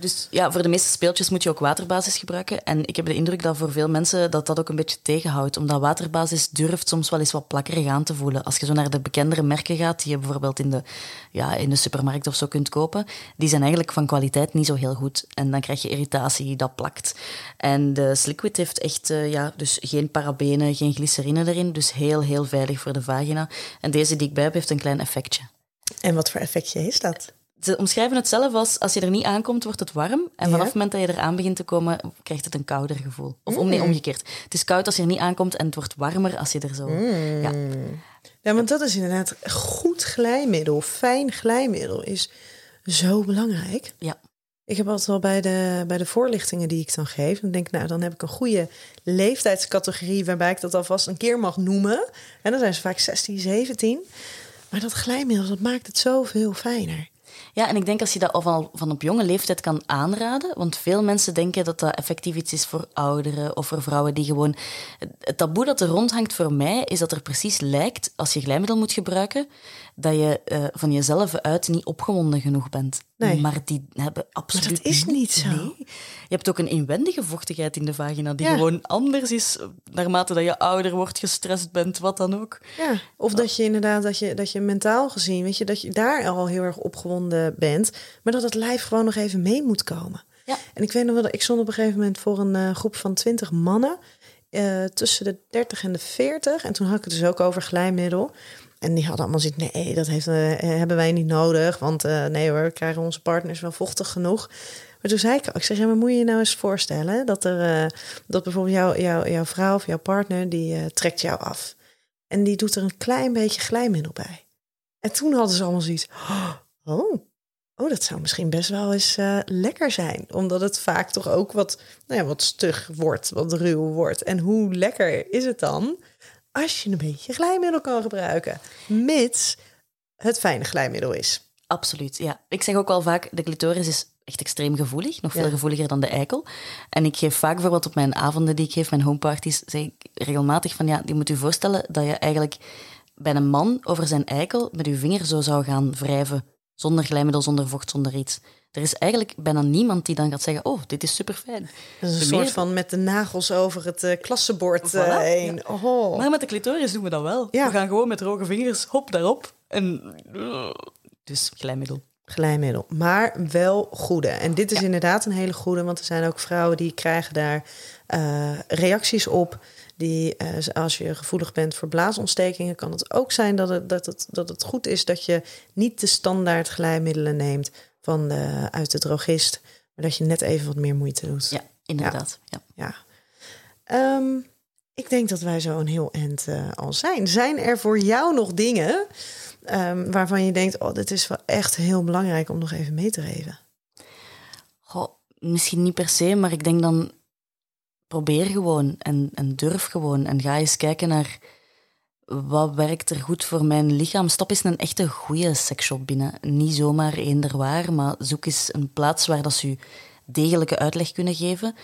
Dus ja, voor de meeste speeltjes moet je ook waterbasis gebruiken. En ik heb de indruk dat voor veel mensen dat dat ook een beetje tegenhoudt. Omdat waterbasis durft soms wel eens wat plakkerig aan te voelen. Als je zo naar de bekendere merken gaat, die je bijvoorbeeld in de, ja, in de supermarkt of zo kunt kopen, die zijn eigenlijk van kwaliteit niet zo heel goed. En dan krijg je irritatie, dat plakt. En de Sliquid heeft echt eh, ja, dus geen parabenen, geen glycerine erin. Dus heel, heel veilig voor de vagina. En deze die ik bij heb, heeft een klein effectje. En wat voor effectje is dat? Ze omschrijven het zelf als als je er niet aankomt, wordt het warm. En Ja. vanaf het moment dat je eraan begint te komen, krijgt het een kouder gevoel. Of om, nee, omgekeerd. Het is koud als je er niet aankomt en het wordt warmer als je er zo... Ja. Ja, want dat is inderdaad goed glijmiddel. Fijn glijmiddel is zo belangrijk. ja. Ik heb altijd wel bij de, bij de voorlichtingen die ik dan geef. Dan denk ik, nou, dan heb ik een goede leeftijdscategorie waarbij ik dat alvast een keer mag noemen. En dan zijn ze vaak 16, 17. Maar dat glijmiddel, dat maakt het zoveel fijner. Ja, en ik denk als je dat al van, op jonge leeftijd kan aanraden, want veel mensen denken dat dat effectief iets is voor ouderen of voor vrouwen die gewoon... Het, het taboe dat er rondhangt voor mij is dat er precies lijkt, als je glijmiddel moet gebruiken, dat je eh, van jezelf uit niet opgewonden genoeg bent. Nee. Maar die hebben absoluut dat is niet zo. Nee. Je hebt ook een inwendige vochtigheid in de vagina die Ja. gewoon anders is naarmate dat je ouder wordt, gestrest bent, wat dan ook. Ja, of dat je inderdaad, dat je, dat je mentaal gezien, weet je, dat je daar al heel erg opgewonden bent. Maar dat het lijf gewoon nog even mee moet komen. Ja. En ik weet nog wel, dat ik stond op een gegeven moment voor een eh, groep van 20 mannen. eh, tussen de 30 en de 40. En toen had ik het dus ook over glijmiddel. En die hadden allemaal zoiets, nee, dat heeft, eh, hebben wij niet nodig. Want eh, nee hoor, we krijgen onze partners wel vochtig genoeg. Maar toen zei ik ook, ik zeg, ja, maar moet je je nou eens voorstellen... dat, er, eh, dat bijvoorbeeld jouw jouw jouw vrouw of jouw partner, die trekt jou af. En die doet er een klein beetje glijmiddel bij. En toen hadden ze allemaal zoiets, oh, oh dat zou misschien best wel eens lekker zijn. Omdat het vaak toch ook wat, nou ja, wat stug wordt, wat ruw wordt. En hoe lekker is het dan als je een beetje glijmiddel kan gebruiken? Mits het fijne glijmiddel is. Absoluut, ja. Ik zeg ook wel vaak, de clitoris is echt extreem gevoelig. Nog veel Ja. gevoeliger dan de eikel. En ik geef vaak bijvoorbeeld op mijn avonden die ik geef, mijn homeparties, zeg ik regelmatig van, ja, je moet je voorstellen dat je eigenlijk bij een man over zijn eikel met je vinger zo zou gaan wrijven. Zonder glijmiddel, zonder vocht, zonder iets. Er is eigenlijk bijna niemand die dan gaat zeggen, oh, dit is super fijn. Dat is een soort van met de nagels over het eh, klassenbord eh, Voilà, heen. Oh. Maar met de clitoris doen we dat wel. Ja. We gaan gewoon met droge vingers, hop, daarop. En... Dus glijmiddel. glijmiddel. Maar wel goede. En dit is inderdaad een hele goede, want er zijn ook vrouwen die krijgen daar eh, reacties op. Die, als je gevoelig bent voor blaasontstekingen, kan het ook zijn dat het, dat, het, dat het goed is dat je niet de standaard glijmiddelen neemt van de, uit de drogist, maar dat je net even wat meer moeite doet. Ja, inderdaad. Ja. ja. Ehm, ik denk dat wij zo een heel eind uh, al zijn. Zijn er voor jou nog dingen um, waarvan je denkt: oh, dit is wel echt heel belangrijk om nog even mee te geven? Goh, misschien niet per se, maar ik denk dan probeer gewoon en, en durf gewoon. En ga eens kijken naar wat werkt er goed voor mijn lichaam. Stop eens een echte goede seksshop binnen. Niet zomaar eender waar, maar zoek eens een plaats waar dat ze je degelijke uitleg kunnen geven.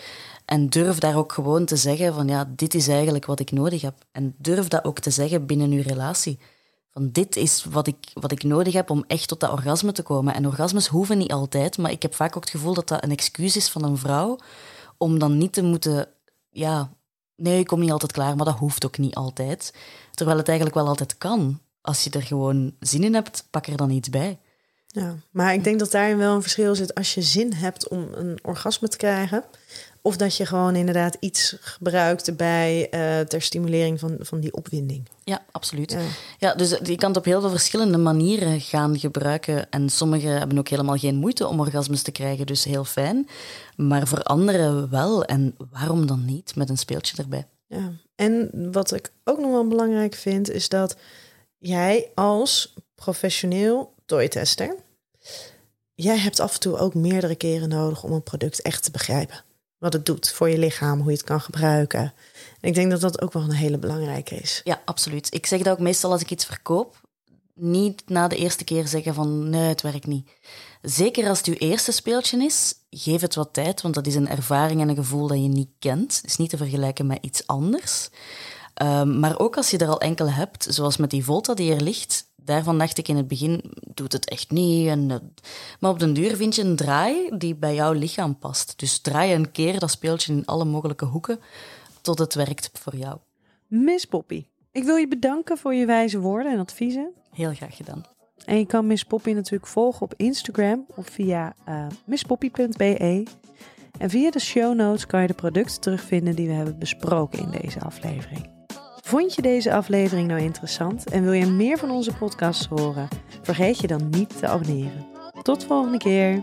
En durf daar ook gewoon te zeggen van ja, dit is eigenlijk wat ik nodig heb. En durf dat ook te zeggen binnen uw relatie. Van dit is wat ik, wat ik nodig heb om echt tot dat orgasme te komen. En orgasmes hoeven niet altijd, maar ik heb vaak ook het gevoel dat dat een excuus is van een vrouw om dan niet te moeten, ja, nee, ik kom niet altijd klaar, maar dat hoeft ook niet altijd. Terwijl het eigenlijk wel altijd kan. Als je er gewoon zin in hebt, pak er dan iets bij. Ja, maar ik denk dat daarin wel een verschil zit als je zin hebt om een orgasme te krijgen. Of dat je gewoon inderdaad iets gebruikt bij uh, ter stimulering van, van die opwinding. Ja, absoluut. Ja. ja. dus je kan het op heel veel verschillende manieren gaan gebruiken. En sommigen hebben ook helemaal geen moeite om orgasmes te krijgen, dus heel fijn. Maar voor anderen wel. En waarom dan niet met een speeltje erbij? Ja, en wat ik ook nog wel belangrijk vind, is dat jij als professioneel toytester, jij hebt af en toe ook meerdere keren nodig om een product echt te begrijpen wat het doet voor je lichaam, hoe je het kan gebruiken. En ik denk dat dat ook wel een hele belangrijke is. Ja, absoluut. Ik zeg dat ook meestal als ik iets verkoop. Niet na de eerste keer zeggen van nee, het werkt niet. Zeker als het je eerste speeltje is, geef het wat tijd, want dat is een ervaring en een gevoel dat je niet kent. Het is niet te vergelijken met iets anders. Um, maar ook als je er al enkele hebt, zoals met die Volta die er ligt, daarvan dacht ik in het begin, doet het echt niet. En, maar op den duur vind je een draai die bij jouw lichaam past. Dus draai een keer dat speeltje in alle mogelijke hoeken tot het werkt voor jou. Miss Poppy, ik wil je bedanken voor je wijze woorden en adviezen. Heel graag gedaan. En je kan Miss Poppy natuurlijk volgen op Instagram of via uh, misspoppy.be. En via de show notes kan je de producten terugvinden die we hebben besproken in deze aflevering. Vond je deze aflevering nou interessant en wil je meer van onze podcasts horen? Vergeet je dan niet te abonneren. Tot de volgende keer.